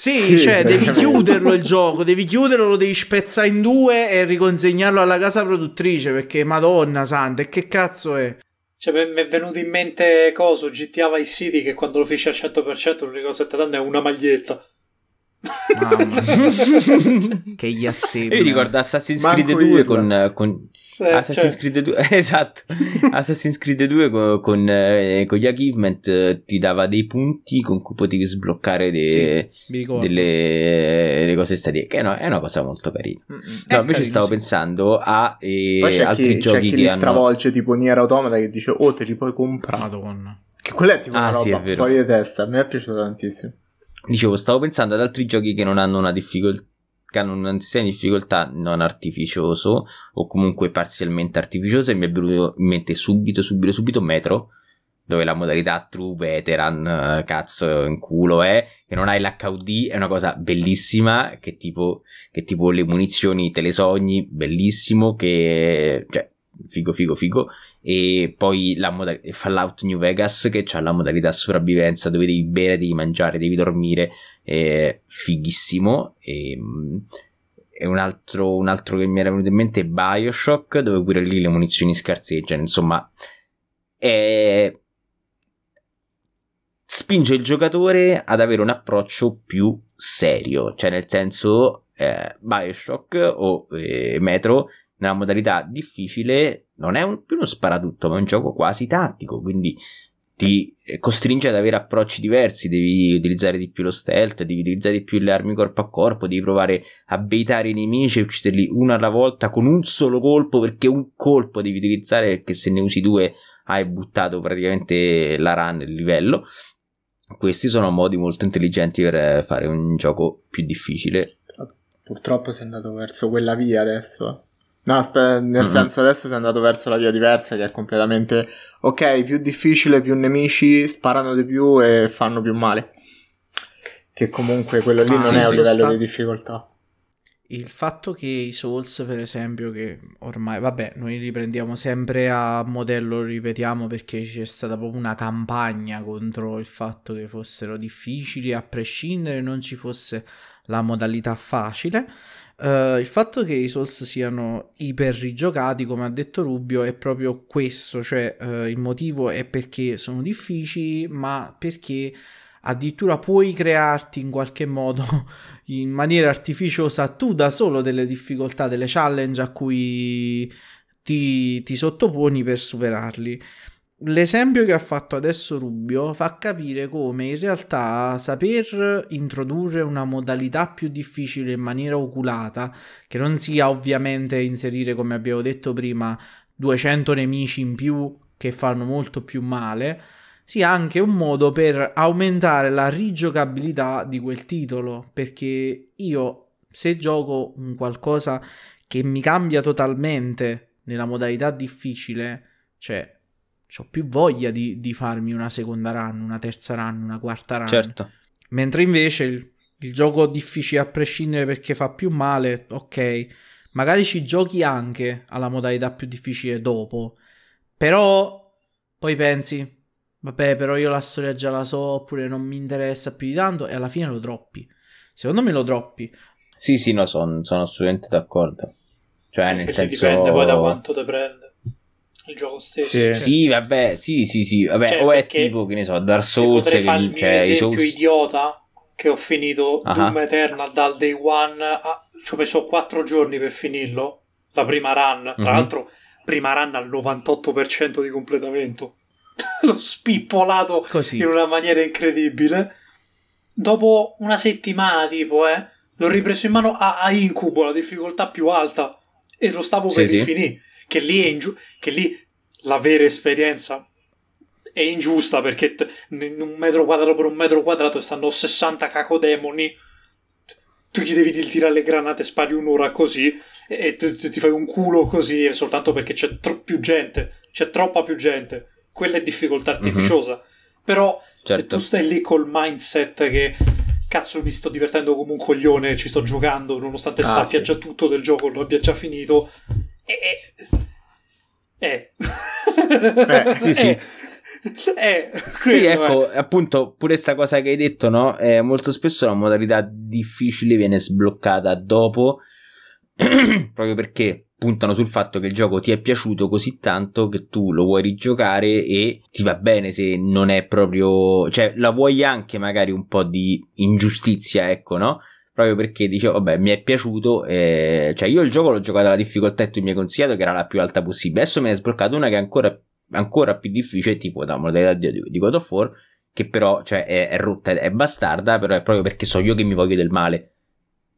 Sì, Sì, cioè devi chiuderlo il gioco, devi chiuderlo, lo devi spezzare in due e riconsegnarlo alla casa produttrice perché madonna santa, e che cazzo è? Cioè, mi è venuto in mente coso, GTA Vice City, che quando lo feci al 100% l'unica cosa che ti danno è una maglietta. Mamma. che gli astemmi. Io ricordo Assassin's Manco Creed 2 io. con, con Eh, Assassin's cioè, Creed 2 esatto Assassin's Creed 2 con, con, eh, con gli achievement eh, ti dava dei punti con cui potevi sbloccare de- Sì, delle, delle cose statiche che no, è una cosa molto carina Mm-mm. no, È invece carino, stavo sì. pensando a eh, c'è altri chi, c'è giochi chi che hanno stravolge tipo Nier Automata che dice oh te li puoi comprare Madonna. che quella è tipo Ah, una sì, è roba fuori di testa a me è piaciuto tantissimo dicevo stavo pensando ad altri giochi che non hanno una difficoltà che hanno un sistema di difficoltà non artificioso o comunque parzialmente artificioso e mi è venuto in mente subito subito subito Metro dove la modalità true veteran eh, cazzo in culo è che non hai l'HUD è una cosa bellissima che tipo che tipo le munizioni te le sogni bellissimo che cioè figo figo figo. E poi la modalità Fallout New Vegas che ha la modalità sopravvivenza dove devi bere devi mangiare devi dormire è fighissimo. E, mm, e un altro, un altro che mi era venuto in mente è Bioshock dove pure lì le munizioni scarseggiano insomma è spinge il giocatore ad avere un approccio più serio, cioè nel senso eh, Bioshock o eh, Metro nella modalità difficile non è un, più uno sparatutto, ma è un gioco quasi tattico, quindi ti eh, costringe ad avere approcci diversi, devi utilizzare di più lo stealth, devi utilizzare di più le armi corpo a corpo, devi provare a baitare i nemici e ucciderli uno alla volta con un solo colpo, perché un colpo devi utilizzare, perché se ne usi due hai buttato praticamente la run, il livello. Questi sono modi molto intelligenti per fare un gioco più difficile. purtroppo sei andato verso quella via adesso no aspe- nel Mhm. senso adesso sei andato verso la via diversa che è completamente ok più difficile più nemici sparano di più e fanno più male. Che comunque quello lì Ah, non sì, è un sì, livello sta- di difficoltà Il fatto che i Souls, per esempio, che ormai, vabbè, noi li prendiamo sempre a modello, lo ripetiamo, perché c'è stata proprio una campagna contro il fatto che fossero difficili, a prescindere non ci fosse la modalità facile. Eh, il fatto che i Souls siano iper rigiocati, come ha detto Rubio, è proprio questo, cioè eh, il motivo è perché sono difficili, ma perché addirittura puoi crearti in qualche modo in maniera artificiosa tu da solo delle difficoltà, delle challenge a cui ti, ti sottoponi per superarli. L'esempio che ha fatto adesso Rubio fa capire come in realtà saper introdurre una modalità più difficile in maniera oculata, che non sia ovviamente inserire, come abbiamo detto prima, 200 nemici in più che fanno molto più male, sia anche un modo per aumentare la rigiocabilità di quel titolo. Perché io, se gioco un qualcosa che mi cambia totalmente nella modalità difficile, cioè ho più voglia di, di farmi una seconda run, una terza run, una quarta run. Certo. Mentre invece il, il gioco difficile a prescindere perché fa più male, ok, magari ci giochi anche alla modalità più difficile dopo, però poi pensi, vabbè, però io la storia già la so, oppure non mi interessa più di tanto e alla fine lo droppi. Secondo me lo droppi. Sì, sì, no, son- sono assolutamente d'accordo. Cioè, nel Perché senso... dipende poi da quanto te prende il gioco stesso. Sì. Sì, vabbè, sì, sì, sì, vabbè, Cioè, o è tipo, che ne so, Dark Souls, che, mio cioè, i esempio Souls... idiota che ho finito Ah. Doom Eternal dal day one. a- ci ho messo 4 giorni per finirlo. La prima run, tra Mhm. l'altro, prima run al 98% di completamento. L'ho spippolato Così. in una maniera incredibile. Dopo una settimana, tipo, eh, l'ho ripreso in mano a, a incubo, la difficoltà più alta. E lo stavo per Sì, sì. rifinire. Che lì è ingiu- che lì la vera esperienza è ingiusta perché t- in un metro quadrato per un metro quadrato stanno 60 cacodemoni. Tu gli devi tirare le granate, spari un'ora così e, e tu ti fai un culo così soltanto perché c'è tro- più gente. C'è troppa più gente. Quella è difficoltà artificiosa. Però se Certo. tu stai lì col mindset che cazzo mi sto divertendo come un coglione, ci sto giocando, nonostante Ah, sappia sì. già tutto del gioco, lo abbia già finito. E. Eh. Eh, sì, sì. Eh, Sì, quello è. ecco, appunto, pure sta cosa che hai detto, no? Eh, molto spesso la modalità difficile viene sbloccata dopo, proprio perché puntano sul fatto che il gioco ti è piaciuto così tanto che tu lo vuoi rigiocare e ti va bene se non è proprio, cioè la vuoi anche magari un po' di ingiustizia, ecco, no? Proprio perché dicevo, vabbè, mi è piaciuto, eh, cioè io il gioco l'ho giocato alla difficoltà e tu mi hai consigliato che era la più alta possibile. Adesso me ne è sbloccato una che è ancora, ancora più difficile, tipo da modalità di, di God of War, che però cioè, è, è rotta, è bastarda, però è proprio perché so io che mi voglio del male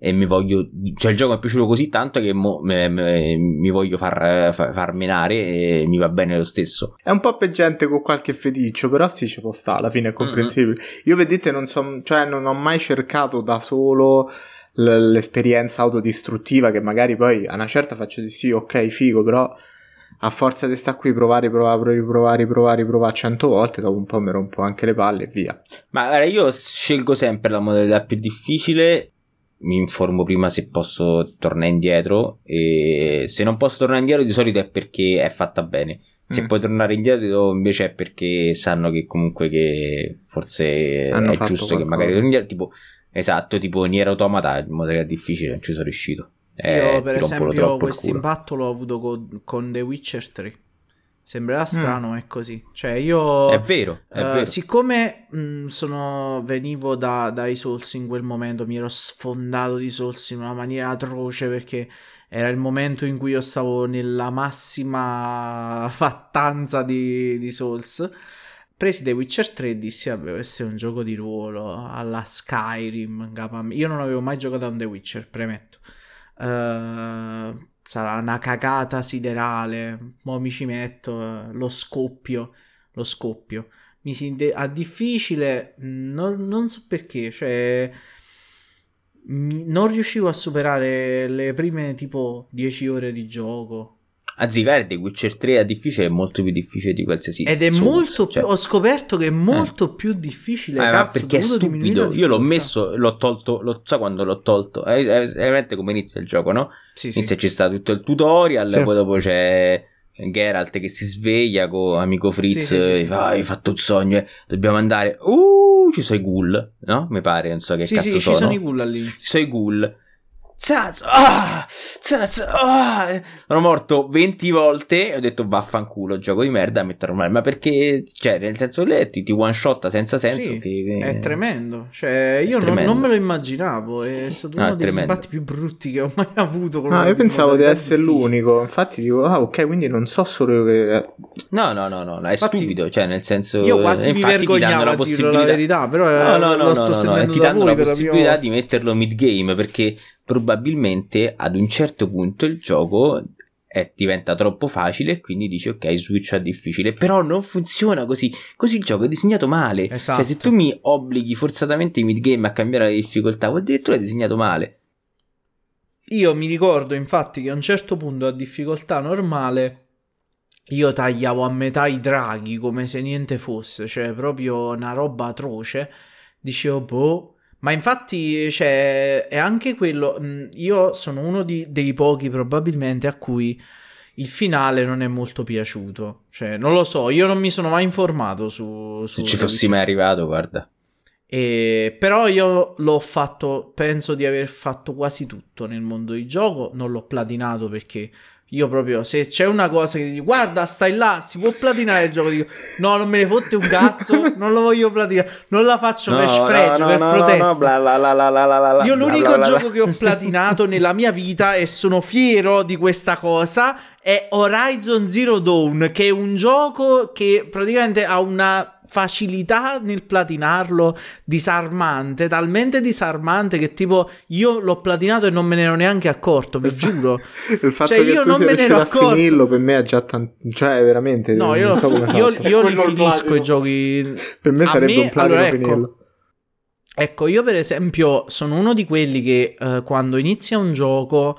e mi voglio cioè il gioco mi è piaciuto così tanto che mo, me, me, mi voglio far, far, far, menare e mi va bene lo stesso è un po' per gente con qualche feticcio però sì ci può stare alla fine è comprensibile mm-hmm. io vedete non so cioè non ho mai cercato da solo l- l'esperienza autodistruttiva che magari poi a una certa faccio di sì ok figo però a forza di stare qui provare, provare, riprovare, riprovare, riprovare cento volte, dopo un po' mi rompo anche le palle e via. Ma guarda, io scelgo sempre la modalità più difficile mi informo prima se posso tornare indietro e se non posso tornare indietro di solito è perché è fatta bene. Se mm. puoi tornare indietro invece è perché sanno che comunque che forse Hanno è giusto qualcosa. che magari torni indietro. Tipo esatto tipo Nier Automata in modalità difficile non ci sono riuscito. Eh, io per esempio questo impatto l'ho avuto con, con The Witcher 3 Sembrerà mm. strano, mm. è così. Cioè, io. È vero. È uh, vero. Siccome mh, mm, sono, venivo da, dai Souls in quel momento, mi ero sfondato di Souls in una maniera atroce perché era il momento in cui io stavo nella massima fattanza di, di Souls. Presi The Witcher 3 e dissi: Vabbè, questo è un gioco di ruolo alla Skyrim. Io non avevo mai giocato a un The Witcher, premetto. Uh, sarà una cagata siderale. Mo mi ci metto eh, lo scoppio. Lo scoppio. Mi si de- a difficile, non, non so perché, cioè non riuscivo a superare le prime tipo 10 ore di gioco. Anzi, The Witcher 3 è difficile, è molto più difficile di qualsiasi Ed è Souls, molto cioè. più. Ho scoperto che è molto eh. più difficile. Eh, cazzo, perché è stupido. Io l'ho messo, l'ho tolto. Lo, so quando l'ho tolto? È, è, è veramente come inizia il gioco, no? Sì, inizia, sì. ci sta tutto il tutorial, sì. poi dopo c'è. Geralt che si sveglia con amico Fritz sì, sì, sì, ah, hai fatto un sogno eh. dobbiamo andare uh ci sono i ghoul no? mi pare non so che cazzo sì, sono ci sono i ghoul all'inizio ci sono i ghoul Zazzo, ah, zazzo, ah. Sono morto 20 volte e ho detto vaffanculo, gioco di merda, metterò male. Ma perché, cioè, nel senso, lei ti, ti one shot senza senso. Sì, che, è tremendo. Cioè, io non, non, me lo immaginavo. È stato no, uno dei combatti più brutti che ho mai avuto. No, io pensavo di essere difficile. l'unico. Infatti, dico, ah, ok, quindi non so solo io che. No, no, no, no, è infatti, stupido. Cioè, nel senso, io quasi mi vergognavo la possibilità. la verità, però no, no, no, lo sto no, no, ti danno la possibilità di metterlo mid game perché probabilmente ad un certo punto il gioco è, diventa troppo facile e quindi dici ok switch a difficile. Però non funziona così. Così il gioco è disegnato male. Esatto. cioè se tu mi obblighi forzatamente i mid game a cambiare la difficoltà vuol dire che tu l'hai disegnato male. Io mi ricordo infatti che a un certo punto a difficoltà normale io tagliavo a metà i draghi come se niente fosse cioè proprio una roba atroce. Dicevo boh ma infatti, cioè, è anche quello. Mm, io sono uno di, dei pochi, probabilmente, a cui il finale non è molto piaciuto. Cioè, non lo so, io non mi sono mai informato su. su Se ci fossi mai arrivato, guarda. E, però io l'ho fatto, penso di aver fatto quasi tutto nel mondo di gioco. Non l'ho platinato perché io proprio, se c'è una cosa che dico, guarda, stai là, si può platinare il gioco, dico, no, non me ne fotte un cazzo, non lo voglio platinare, non la faccio no, per sfregio, no, per no, protesta. Bla, bla, bla, io l'unico gioco che ho platinato nella mia vita e sono fiero di questa cosa è Horizon Zero Dawn, che è un gioco che praticamente ha una facilità nel platinarlo disarmante, talmente disarmante che tipo io l'ho platinato e non me ne ero neanche accorto, vi giuro. Il fatto cioè, che io non me ne ero accorto. finirlo per me è già tanto, cioè veramente No, io, so io, io li finisco i giochi. Per me sarebbe me, un platino allora, ecco, finirlo. Ecco, io per esempio sono uno di quelli che uh, quando inizia un gioco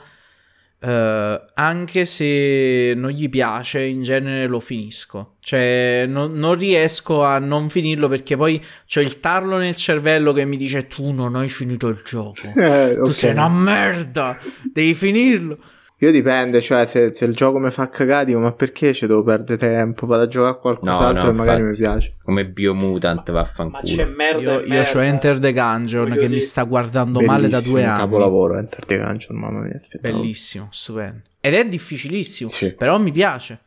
Uh, anche se non gli piace, in genere lo finisco. Cioè, non, non riesco a non finirlo perché poi ho il tarlo nel cervello che mi dice: Tu non hai finito il gioco. Eh, okay. Tu sei una merda, devi finirlo. Io dipende, cioè se, se il gioco mi fa cagare dico ma perché ci devo perdere tempo? Vado a giocare a qualcos'altro No, no, e magari mi piace. Come Biomutant Ma c'è vaffanculo. merda. Io, io c'ho Enter the Gungeon Voglio che mi dire- sta guardando male da Bellissimo, due anni. capolavoro Enter the Gungeon, mamma mia, spettacolo. Bellissimo, stupendo. Ed è difficilissimo, Sì. però mi piace.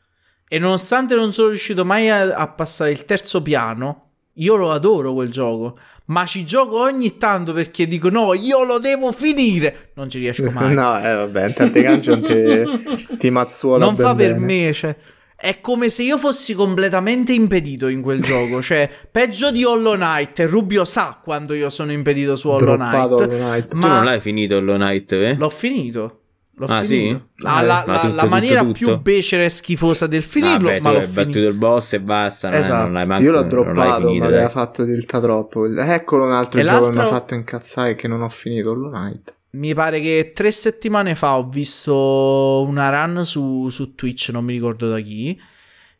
E nonostante non sono riuscito mai a, a passare il terzo piano, io lo adoro quel gioco. Ma ci gioco ogni tanto perché dico no, io lo devo finire. Non ci riesco mai. no, eh, vabbè, the Gungeon ti, ti mazzuola non ben fa per bene. me, cioè. È come se io fossi completamente impedito in quel gioco. Cioè, peggio di Hollow Knight. E Rubio sa quando io sono impedito su Hollow Knight. Hollow Knight. Tu Ma non l'hai finito Hollow Knight, eh? l'ho finito. L'ho Ah, finito. sì? Ah, Eh, la, ma la- tutto, la tutto, maniera tutto? più becera e schifosa del finirlo, Vabbè, ma tu l'ho hai battuto il boss e basta. non Esatto. Non manco, Io l'ho non droppato, finito, mi aveva fatto tilta troppo. Eccolo un altro E gioco che mi ha l'altro- fatto incazzare che non ho finito, Hollow Knight. Mi pare che tre settimane fa ho visto una run su, su Twitch, non mi ricordo da chi.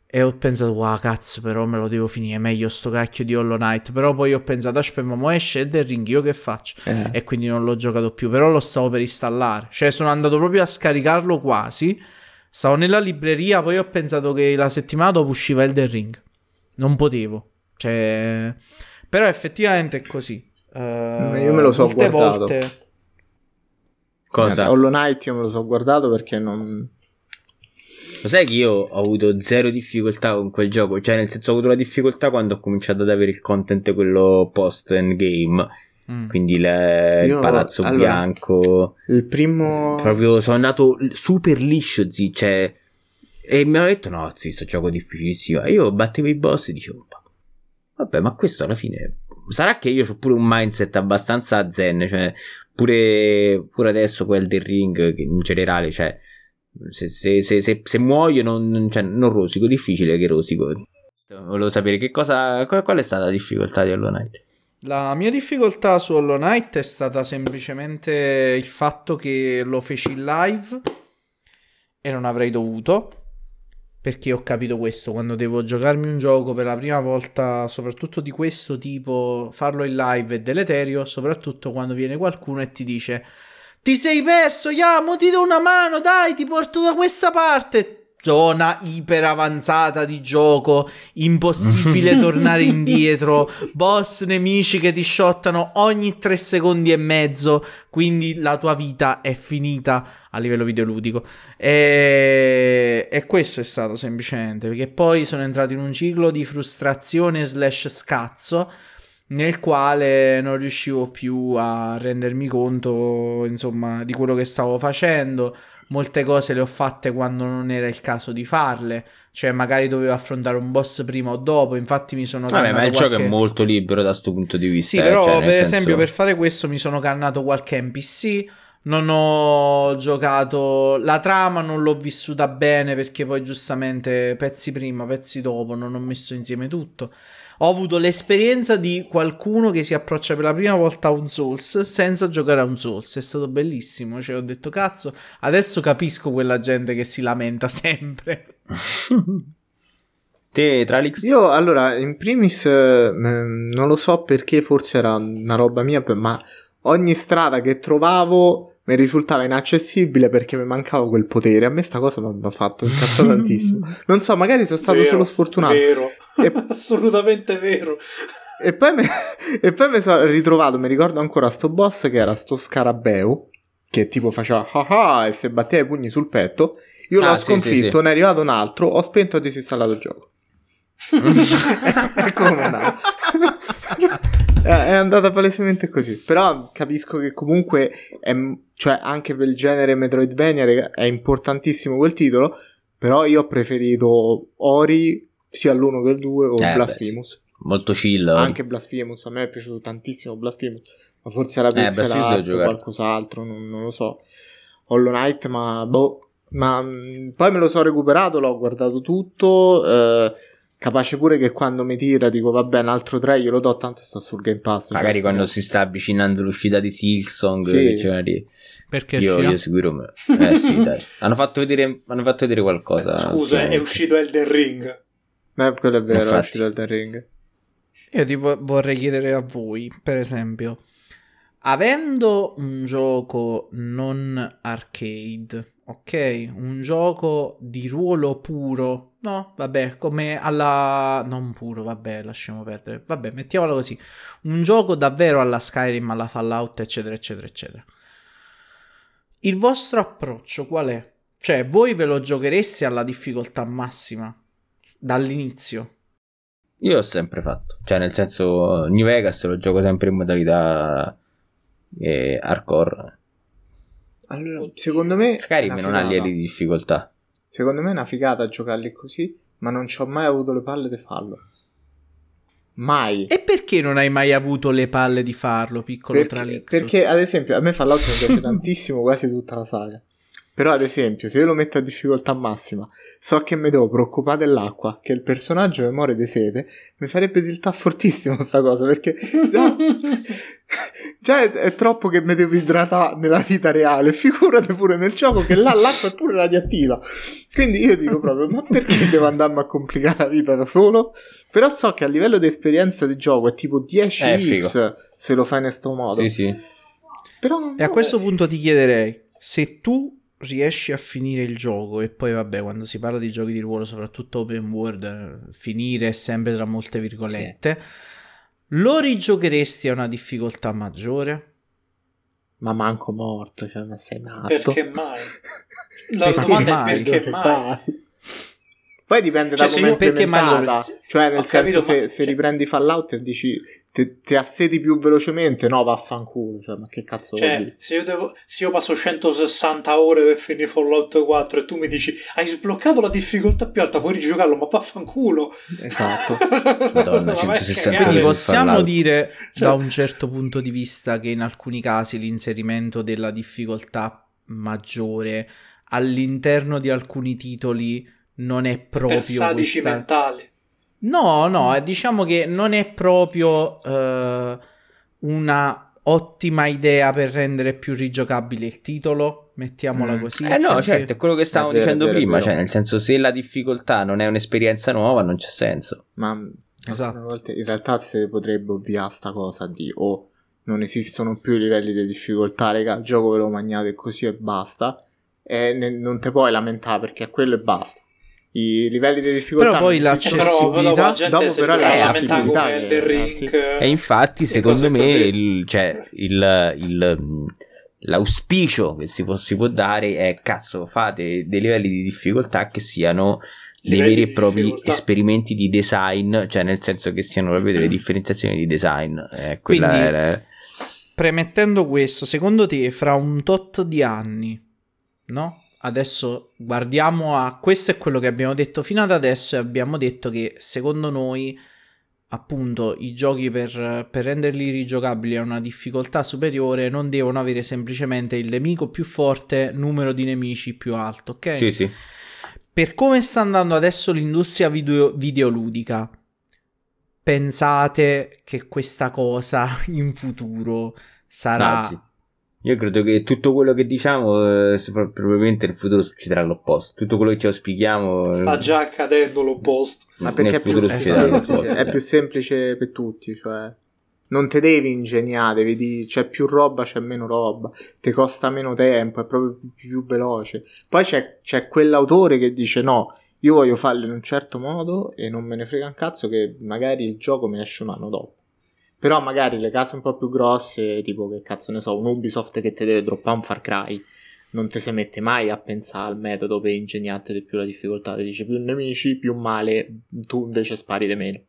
E ho pensato, wow, cazzo, però me lo devo finire. Meglio sto cacchio di Hollow Knight. Però poi ho pensato, aspetta, ma esce Elden Ring, io che faccio? Eh. E quindi non l'ho giocato più. Però lo stavo per installare. Cioè, sono andato proprio a scaricarlo quasi. Stavo nella libreria, poi ho pensato che la settimana dopo usciva Elden Ring. Non potevo. Cioè... Però effettivamente è così. Eh, Io me lo so molte guardato. volte... Cosa? Eh, Hollow Knight io me lo so guardato perché non... Lo sai che io ho avuto zero difficoltà con quel gioco? Cioè, nel senso, ho avuto la difficoltà quando ho cominciato ad avere il content, quello post-endgame. Mm. Quindi le- il Io- palazzo allora- bianco. Il primo... Proprio sono andato super liscio, zi. Cioè, e mi hanno detto: No, zi, sto gioco è difficilissimo. E io battevo i boss e dicevo: "Ma- Vabbè, ma questo alla fine. Sarà che io ho pure un mindset abbastanza zen. Cioè, pure, pure adesso quel del ring, che in generale, cioè. Se, se, se, se, muoio non, cioè, non rosico, difficile che rosico. Volevo sapere che cosa. Qual, qual è stata la difficoltà di Hollow Knight? La mia difficoltà su Hollow Knight è stata semplicemente il fatto che lo feci in live e non avrei dovuto. Perché ho capito questo, quando devo giocarmi un gioco per la prima volta, soprattutto di questo tipo, farlo in live è deleterio, soprattutto quando viene qualcuno e ti dice ti sei perso, Yamo, ti do una mano, dai, ti porto da questa parte. Zona iper avanzata di gioco, impossibile tornare indietro, boss nemici che ti shottano ogni tre secondi e mezzo, quindi la tua vita è finita a livello videoludico. E, e questo è stato semplicemente perché poi sono entrato in un ciclo di frustrazione slash scazzo nel quale non riuscivo più a rendermi conto, insomma, di quello che stavo facendo. Molte cose le ho fatte quando non era il caso di farle, cioè magari dovevo affrontare un boss prima o dopo. Infatti, mi sono Vabbè, ma il gioco qualche- è molto libero da questo punto di vista. Sì, eh, però cioè, per nel esempio senso- per fare questo mi sono cannato qualche NPC. Non ho giocato la trama, non l'ho vissuta bene perché poi giustamente pezzi prima, pezzi dopo, non ho messo insieme tutto. Ho avuto l'esperienza di qualcuno che si approccia per la prima volta a un Souls senza giocare a un Souls. È stato bellissimo. Cioè, ho detto, cazzo, adesso capisco quella gente che si lamenta sempre. Te, Tralix? Io allora, in primis, eh, mm, non lo so perché, forse era una roba mia, ma ogni strada che trovavo mi risultava inaccessibile perché mi mancava quel potere. A me sta cosa mi ha fatto incazzare tantissimo. Non so, magari sono stato Vero, solo sfortunato. Vero, E- assolutamente vero. E poi, mi, e poi mi sono ritrovato, mi ricordo ancora sto boss che era sto scarabeo, che tipo faceva ah ah e se batteva i pugni sul petto. Io Ah, l'ho sì, sconfitto, sì, sì. ne è arrivato un altro, ho spento e ho disinstallato il gioco. Come è andato. è, è andata palesemente così. Però capisco che comunque, è, cioè anche per il genere Metroidvania, è importantissimo quel titolo. Però io ho preferito Ori sia l'1 che il 2 o Eh, beh, Blasphemous. Molto chill. Anche Blasphemous, a me è piaciuto tantissimo Blasphemous, ma forse era Eh, Blasphemous devo pixelato o qualcos'altro, non, non lo so. Hollow Knight, ma boh, ma mh, poi me lo so recuperato, l'ho guardato tutto, eh, capace pure che quando mi tira dico vabbè un altro 3 glielo do, tanto sta sul Game Pass. Magari cioè, quando si sta avvicinando l'uscita di Silksong, Sì. di- Perché io, io me- Eh sì, dai. Hanno fatto vedere, hanno fatto vedere qualcosa. Scusa, è ultimamente. uscito Elden Ring. Eh, quello è vero, Infatti. uscito Elden Ring. Io ti vo- vorrei chiedere a voi, per esempio, avendo un gioco non arcade, ok? Un gioco di ruolo puro. No, vabbè, come alla... non puro, vabbè, lasciamo perdere. Vabbè, mettiamolo così. Un gioco davvero alla Skyrim, alla Fallout, eccetera, eccetera, eccetera. Il vostro approccio qual è? Cioè, voi ve lo giochereste alla difficoltà massima? Dall'inizio? Io l'ho sempre fatto. Cioè, nel senso, New Vegas lo gioco sempre in modalità eh, hardcore. Allora, secondo me. Skyrim non ha livelli di difficoltà. Secondo me è una figata giocarli così, ma non ci ho mai avuto le palle di farlo. Mai. E perché non hai mai avuto le palle di farlo, piccolo Perché, Tralix? perché, ad esempio, a me Fallout mi piace tantissimo quasi tutta la saga. Però, ad esempio, se io lo metto a difficoltà massima, so che mi devo preoccupare dell'acqua, che il personaggio mi muore di sete, mi farebbe tiltare fortissimo sta cosa, perché già, già è, è troppo che mi devo idratare nella vita reale, figurate pure nel gioco che là l'acqua è pure radioattiva. Quindi io dico proprio, ma perché devo andarmi a complicare la vita da solo? Però so che a livello di esperienza di gioco è tipo 10x Eh, se lo fai in sto modo. Sì, sì. Però, E a questo punto ti chiederei, se tu riesci a finire il gioco, e poi vabbè, quando si parla di giochi di ruolo, soprattutto open world, finire è sempre tra molte virgolette, lo rigiocheresti a una difficoltà maggiore? Ma manco morto, cioè, ma sei matto. Perché mai? La Perché domanda mai? è perché mai? Poi dipende Cioè, da come è mai lo- implementata. Cioè, nel Ho senso, capito, se, ma- se cioè- riprendi Fallout e dici te, te assedi più velocemente, no, vaffanculo. Cioè, ma che cazzo vuol Cioè, dire? se io, devo, se io passo 160 ore per finire Fallout 4 e tu mi dici hai sbloccato la difficoltà più alta, puoi rigiocarlo, ma vaffanculo. Esatto. Madonna, Ma vai a 160 cagare. Quindi possiamo Fallout. dire Cioè- da un certo punto di vista che in alcuni casi l'inserimento della difficoltà maggiore all'interno di alcuni titoli non è proprio per sadici questa... mentali. No, no, diciamo che non è proprio eh, una ottima idea per rendere più rigiocabile il titolo, mettiamola Mm. così. Eh no, perché- certo, è quello che stavamo vero, dicendo vero, prima, vero. cioè nel senso se la difficoltà non è un'esperienza nuova non c'è senso. Ma Esatto. volte in realtà si potrebbe ovviare sta cosa di o non esistono più i livelli di difficoltà, raga, il gioco ve lo magnate così e basta. E ne- non te puoi lamentare perché è quello e basta. I livelli di difficoltà Però poi l'accessibilità- però, dopo però può la lamentare accessibilità come che- Elden ah, Ring. sì. eh, E infatti, secondo me, il- cioè, il- il, mh, l'auspicio che si può, si può dare è cazzo, fate dei livelli di difficoltà che siano dei veri e propri difficoltà. esperimenti di design, cioè nel senso che siano proprio delle differenziazioni di design. Eh, quella Quindi- era- Premettendo questo, secondo te fra un tot di anni, no? Adesso guardiamo a questo è quello che abbiamo detto fino ad adesso e abbiamo detto che secondo noi appunto i giochi per, per renderli rigiocabili a una difficoltà superiore non devono avere semplicemente il nemico più forte, numero di nemici più alto, ok? Sì, sì. Per come sta andando adesso l'industria video- videoludica, pensate che questa cosa in futuro sarà... Anzi, io credo che tutto quello che diciamo, eh, probabilmente nel futuro succederà l'opposto. Tutto quello che ci auspichiamo, eh, Sta già accadendo l'opposto. Ma perché nel è più, esatto, l'opposto. è più semplice per tutti, cioè non te devi ingegnare, vedi, c'è più roba, c'è meno roba, ti costa meno tempo, è proprio più, più veloce. Poi c'è, c'è quell'autore che dice no, io voglio farlo in un certo modo e non me ne frega un cazzo che magari il gioco mi esce un anno dopo. Però magari le case un po' più grosse, tipo che cazzo ne so, un Ubisoft che ti deve droppare un Far Cry, non ti si mette mai a pensare al metodo per ingegnarti di più la difficoltà, ti dice più nemici, più male, tu invece spari di meno.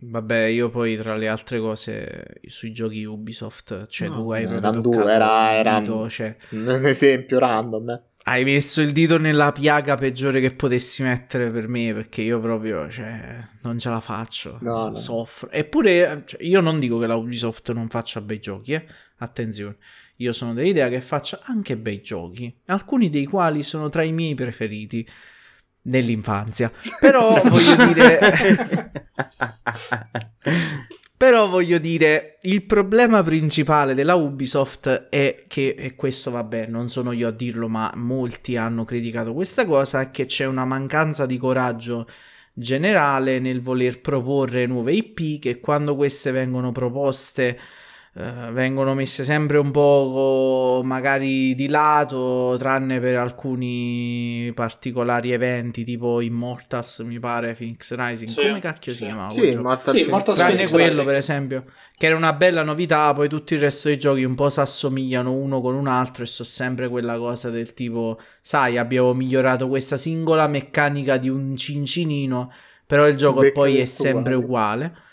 Vabbè, io poi tra le altre cose sui giochi Ubisoft, cioè No, tu hai proprio due, era- era- dito, cioè, Un esempio random, eh. Hai messo il dito nella piaga peggiore che potessi mettere per me, perché io proprio, cioè, non ce la faccio, No, no. soffro. Eppure, cioè, io non dico che la Ubisoft non faccia bei giochi, eh, attenzione. Io sono dell'idea che faccia anche bei giochi, alcuni dei quali sono tra i miei preferiti nell'infanzia. Però voglio dire... Però voglio dire, il problema principale della Ubisoft è che, e questo vabbè, non sono io a dirlo, ma molti hanno criticato questa cosa, è che c'è una mancanza di coraggio generale nel voler proporre nuove IP, che quando queste vengono proposte eh, vengono messe sempre un po' magari di lato, tranne per alcuni particolari eventi, tipo Immortals, mi pare, Phoenix Rising. Sì. Come cacchio si Sì. chiama? Sì, quel gioco? Mortal Sì, Phoenix Mortal Tranne Phoenix quello, Rising. per esempio, che era una bella novità. Poi tutto il resto dei giochi un po' si assomigliano uno con un altro e so sempre quella cosa del tipo, sai, abbiamo migliorato questa singola meccanica di un cincinino, però il gioco Becca poi è sempre uguale.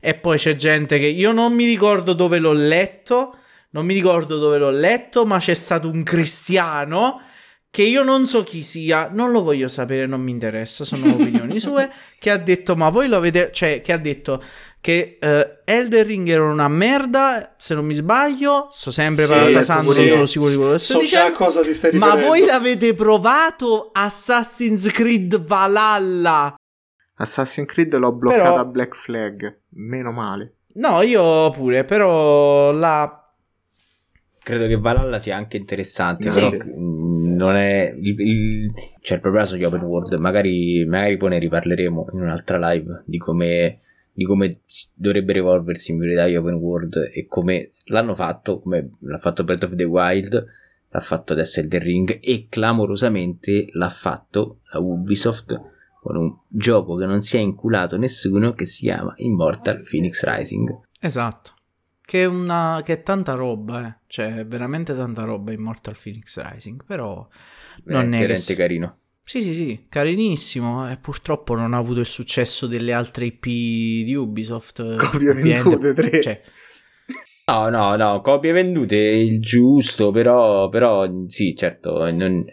E poi c'è gente che io non mi ricordo dove l'ho letto, non mi ricordo dove l'ho letto, ma c'è stato un cristiano che io non so chi sia, non lo voglio sapere, non mi interessa, sono opinioni sue, che ha detto, ma voi lo avete, cioè, che ha detto che eh, Elden Ring era una merda, se non mi sbaglio, sto sempre Sì, parafrasando, sì. non sono sicuro di quello che sto So dicendo. cosa ti stai Ma voi l'avete provato Assassin's Creed Valhalla? Assassin's Creed l'ho bloccata Però- a Black Flag. Meno male. No, io pure, però la Credo che Valhalla sia anche interessante, Sì. però mm, non è il, il- c'è il problema sugli open world, magari, magari poi ne riparleremo in un'altra live di come, di come dovrebbero evolversi in verità gli open world e come l'hanno fatto, come l'ha fatto Breath of the Wild, l'ha fatto adesso Elden Ring e clamorosamente l'ha fatto la Ubisoft con un gioco che non si è inculato nessuno che si chiama Immortal Phoenix Rising. Esatto. Che è, una, che è tanta roba, eh. Cioè, è veramente tanta roba Immortal Phoenix Rising. Però non è che... veramente carino. Sì, sì, sì, carinissimo. E purtroppo non ha avuto il successo delle altre IP di Ubisoft. Copie ovviamente. vendute, tre. Cioè, No, no, no, copie vendute è il giusto, però, però sì, certo, non,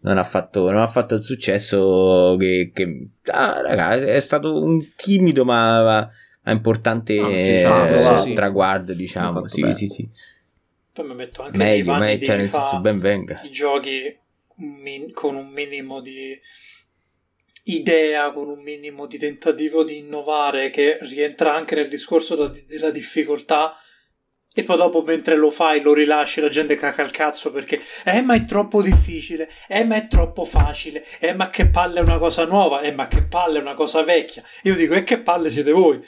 non ha fatto, non ha fatto il successo che, che ah, raga, è stato un timido ma, ma- importante Ah, sì, eh, ci ha provato. Sì. traguardo, diciamo. Sì, sì, sì. Poi mi metto anche Meglio, meglio, di cioè, nel senso, ben venga. i giochi min- con un minimo di idea, con un minimo di tentativo di innovare che rientra anche nel discorso da- della difficoltà e poi dopo mentre lo fai lo rilasci la gente caca il cazzo perché eh ma è troppo difficile eh ma è troppo facile eh ma che palle è una cosa nuova eh ma che palle è una cosa vecchia io dico e che palle siete voi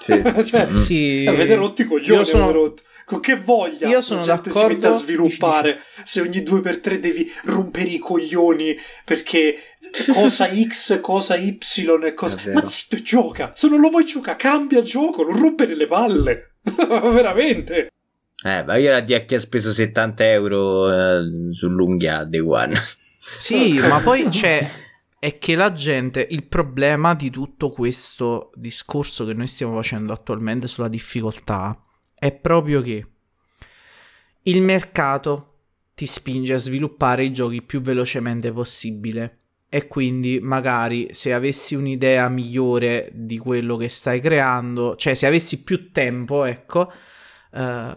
Sì. cioè, Mm. sì. avete rotto i coglioni Io sono- avete rotto. con che voglia Io sono la gente si d'accordo- mette a sviluppare se ogni due per tre devi rompere i coglioni perché cosa X, cosa Y e cosa... Ma zitto, gioca! Se non lo vuoi giocare, cambia gioco, non rompere le palle! Veramente! Eh, ma io la DH ha speso 70 euro eh, sull'unghia Day One. Sì, ma poi c'è. È che la gente. Il problema di tutto questo discorso che noi stiamo facendo attualmente sulla difficoltà è proprio che il mercato ti spinge a sviluppare i giochi più velocemente possibile. E quindi magari se avessi un'idea migliore di quello che stai creando, cioè se avessi più tempo, ecco, eh,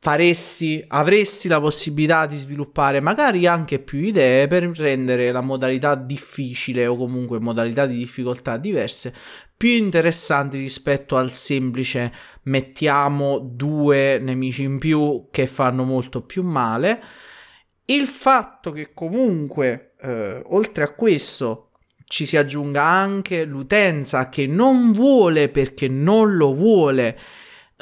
faresti, avresti la possibilità di sviluppare magari anche più idee per rendere la modalità difficile o comunque modalità di difficoltà diverse più interessanti rispetto al semplice mettiamo due nemici in più che fanno molto più male. Il fatto che comunque, eh, oltre a questo, ci si aggiunga anche l'utenza che non vuole perché non lo vuole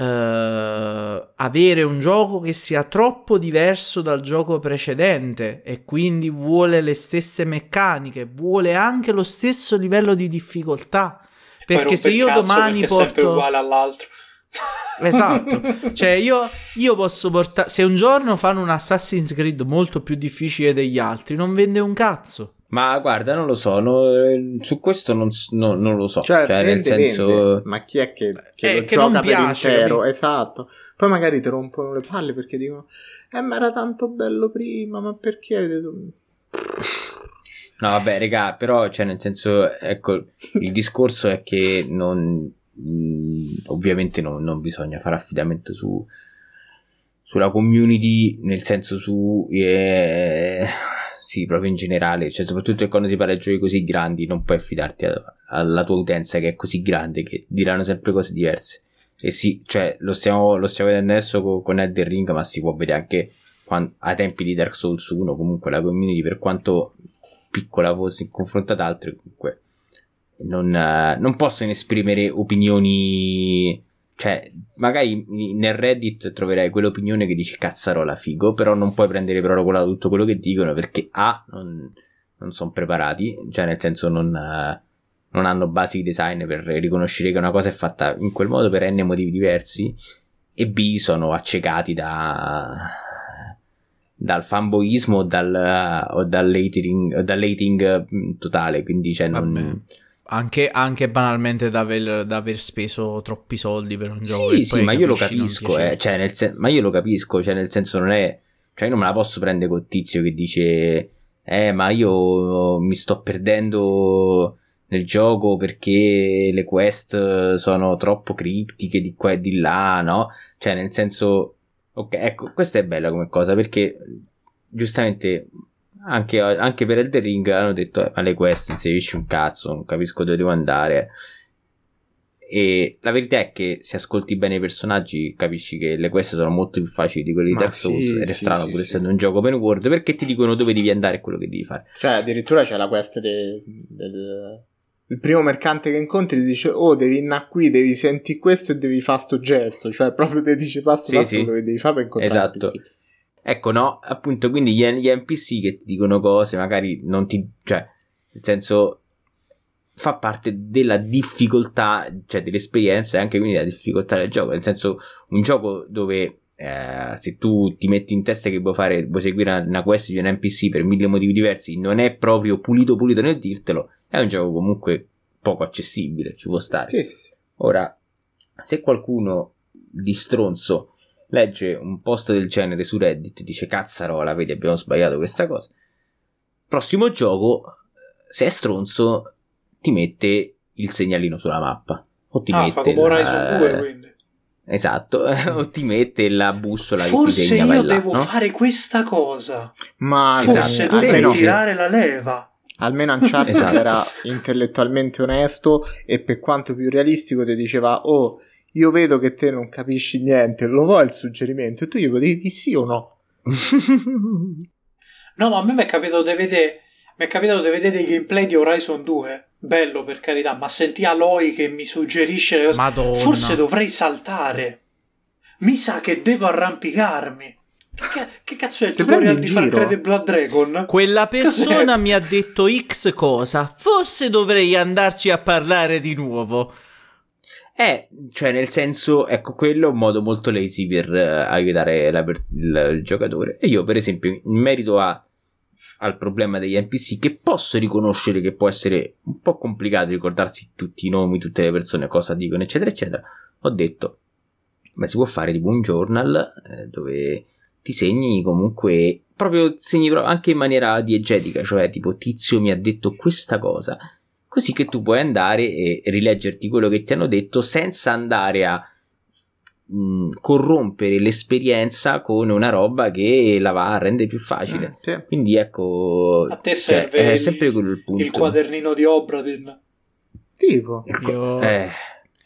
eh, avere un gioco che sia troppo diverso dal gioco precedente e quindi vuole le stesse meccaniche, vuole anche lo stesso livello di difficoltà. Perché se io domani perché è sempre porto... uguale all'altro. Esatto, cioè io, io posso portare... Se un giorno fanno un Assassin's Creed molto più difficile degli altri, non vende un cazzo. Ma guarda, non lo so, no, eh, su questo non, no- non lo so. Cioè, Cioè, vende, nel senso... vende, ma chi è che, che Eh, lo che non piace, intero? Esatto. Poi magari ti rompono le palle perché dicono Eh, ma era tanto bello prima, ma perché avete No, vabbè, regà, però, cioè, nel senso, ecco, il discorso è che non... ovviamente non, non bisogna fare affidamento su... sulla community, nel senso su... eh, sì, proprio in generale, cioè, soprattutto quando si parla di giochi così grandi, non puoi affidarti a- alla tua utenza che è così grande, che diranno sempre cose diverse. E sì, cioè, lo stiamo, lo stiamo vedendo adesso co- con Elden Ring, ma si può vedere anche quan- ai tempi di Dark Souls 1, comunque la community, per quanto piccola fosse in confronto ad altre, comunque non, non possono esprimere opinioni cioè, magari nel Reddit troverai quell'opinione che dice cazzarola figo, però non puoi prendere per oro colato tutto quello che dicono perché A, non, non sono preparati, cioè nel senso non, non hanno basi di design per riconoscere che una cosa è fatta in quel modo per n motivi diversi e B, sono accecati da, dal fanboismo o dal, o dal, hating, dal hating totale, quindi cioè non... Vabbè. Anche, anche, banalmente da aver, da aver, speso troppi soldi per un gioco. Sì, sì, ma io lo capisco, eh, cioè nel sen- ma io lo capisco, cioè nel senso non è... Cioè io non me la posso prendere col tizio che dice... Eh, ma io mi sto perdendo nel gioco perché le quest sono troppo criptiche di qua e di là, no? Cioè nel senso... Ok, ecco, questa è bella come cosa perché giustamente anche, anche per Elder Ring hanno detto eh, ma le quest inserisci un cazzo non capisco dove devo andare. E la verità è che se ascolti bene i personaggi capisci che le quest sono molto più facili di quelle di Dark Souls sì, ed è sì, strano sì, pur essendo un gioco open world perché ti dicono dove devi andare e quello che devi fare. Cioè addirittura c'è la quest del de, il primo mercante che incontri ti dice oh devi andare qui devi sentire questo e devi fare sto gesto. Cioè proprio ti dice passo passo quello che devi fare per incontrare esatto Ecco, no, appunto, quindi gli, gli NPC che ti dicono cose, magari non ti... cioè, nel senso, fa parte della difficoltà, cioè dell'esperienza e anche quindi della difficoltà del gioco. Nel senso, un gioco dove eh, se tu ti metti in testa che vuoi fare, vuoi seguire una, una quest di un NPC per mille motivi diversi, non è proprio pulito pulito nel dirtelo, è un gioco comunque poco accessibile, ci può stare. Sì, sì, sì. Ora, se qualcuno di stronzo legge un post del genere su Reddit, dice cazzarola, vedi abbiamo sbagliato questa cosa. Prossimo gioco, se è stronzo, ti mette il segnalino sulla mappa. O ti ah, mette fa come Horizon 2 quindi. Esatto, o ti mette la bussola Forse che ti segna io là, devo no? fare questa cosa. Ma Forse esatto, dovrei almeno, tirare la leva. almeno Uncharted Esatto. era intellettualmente onesto e per quanto più realistico ti diceva oh io vedo che te non capisci niente lo vuoi il suggerimento e tu gli potevi dire sì o no No, ma a me mi è capitato di vedere. Mi è capitato di vedere dei gameplay di Horizon 2. Bello per carità, ma senti Aloy che mi suggerisce le cose. Madonna. Forse dovrei saltare. Mi sa che devo arrampicarmi. Che, che cazzo è il Ti tutorial di Far? Cry The Blood Dragon? Quella persona mi ha detto X cosa. Forse dovrei andarci a parlare di nuovo. Eh, cioè nel senso, ecco, quello è un modo molto lazy per eh, aiutare la per- il, il giocatore. E io, per esempio, in merito a- al problema degli NPC, che posso riconoscere che può essere un po' complicato ricordarsi tutti i nomi, tutte le persone, cosa dicono, eccetera, eccetera, ho detto, ma si può fare tipo un journal eh, dove ti segni comunque, proprio segni anche in maniera diegetica, cioè tipo tizio mi ha detto questa cosa così che tu puoi andare e rileggerti quello che ti hanno detto senza andare a mh, corrompere l'esperienza con una roba che la va a rendere più facile. sì. Quindi ecco, A te cioè, serve è il- sempre quello il punto. Il quadernino di Obradin. tipo Ecco, Io- eh,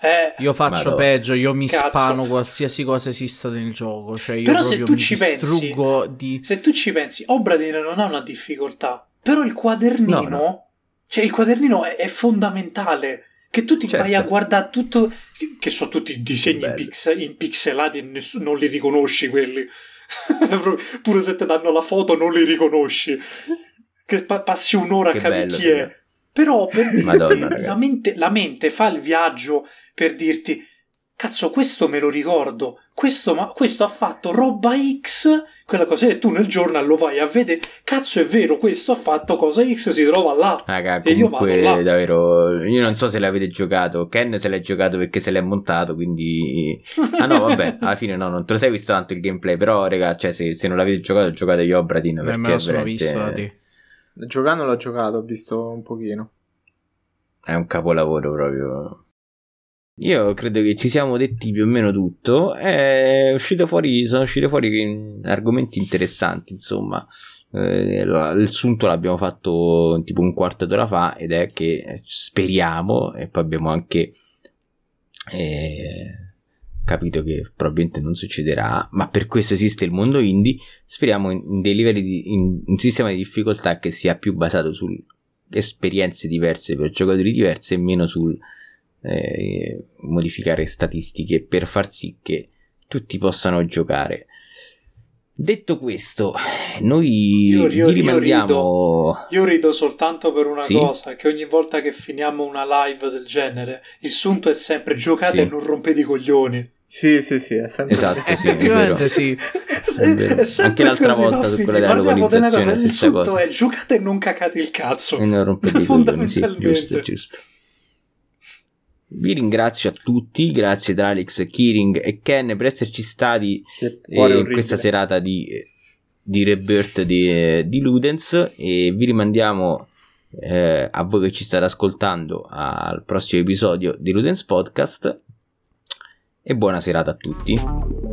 Eh, Io faccio Madonna. peggio, io mi Cazzo. spano qualsiasi cosa esista nel gioco. Cioè, io Però se tu mi ci pensi- distruggo di. se tu ci pensi, Obradin non ha una difficoltà. Però il quadernino, No, no. Cioè il quadernino è, è fondamentale. Che tu ti Certo. vai a guardare tutto, che- che sono tutti disegni pix- impixelati e nessu- non li riconosci quelli. Pure se ti danno la foto non li riconosci. Che pa- passi un'ora Che a capire chi è. Però per Madonna, la, mente, la mente fa il viaggio per dirti cazzo questo me lo ricordo. Questo, ma, questo ha fatto roba X quella cosa e tu nel journal lo vai a vedere. Cazzo è vero questo ha fatto cosa X si trova là. Raga, E io vado là. davvero io non so se l'avete giocato. Ken se l'ha giocato perché se l'è montato quindi ah no vabbè alla fine no non te lo sei visto tanto il gameplay però raga cioè se, se non l'avete giocato giocate gli Obradin Eh, perché me lo sono veramente- visto te. giocando l'ho giocato ho visto un pochino. È un capolavoro proprio io credo che ci siamo detti più o meno tutto. Fuori sono usciti fuori argomenti interessanti insomma. Eh, il sunto l'abbiamo fatto tipo un quarto d'ora fa ed è che speriamo e poi abbiamo anche eh, capito che probabilmente non succederà ma per questo esiste il mondo indie speriamo in dei livelli di in un sistema di difficoltà che sia più basato su esperienze diverse per giocatori diversi e meno sul eh, modificare statistiche per far sì che tutti possano giocare. Detto questo, noi Io- io- vi io rimandiamo. Io rido soltanto per una Sì? cosa, che ogni volta che finiamo una live del genere, il sunto è sempre giocate Sì. e non rompete i coglioni. Sì, sì, sì, è sempre Esatto, sì, è Effettivamente sì. Anche l'altra così, volta su quella della una cosa, localizzazione, il stessa sunto cosa. è giocate e non cacate il cazzo. E non rompete i coglioni, sì, Fondamentalmente. giusto, giusto. Vi ringrazio a tutti, grazie ad Alex, Kiring e Ken per esserci stati eh, in questa serata di, di Rebirth di, di Ludens e vi rimandiamo eh, a voi che ci state ascoltando al prossimo episodio di Ludens Podcast e buona serata a tutti.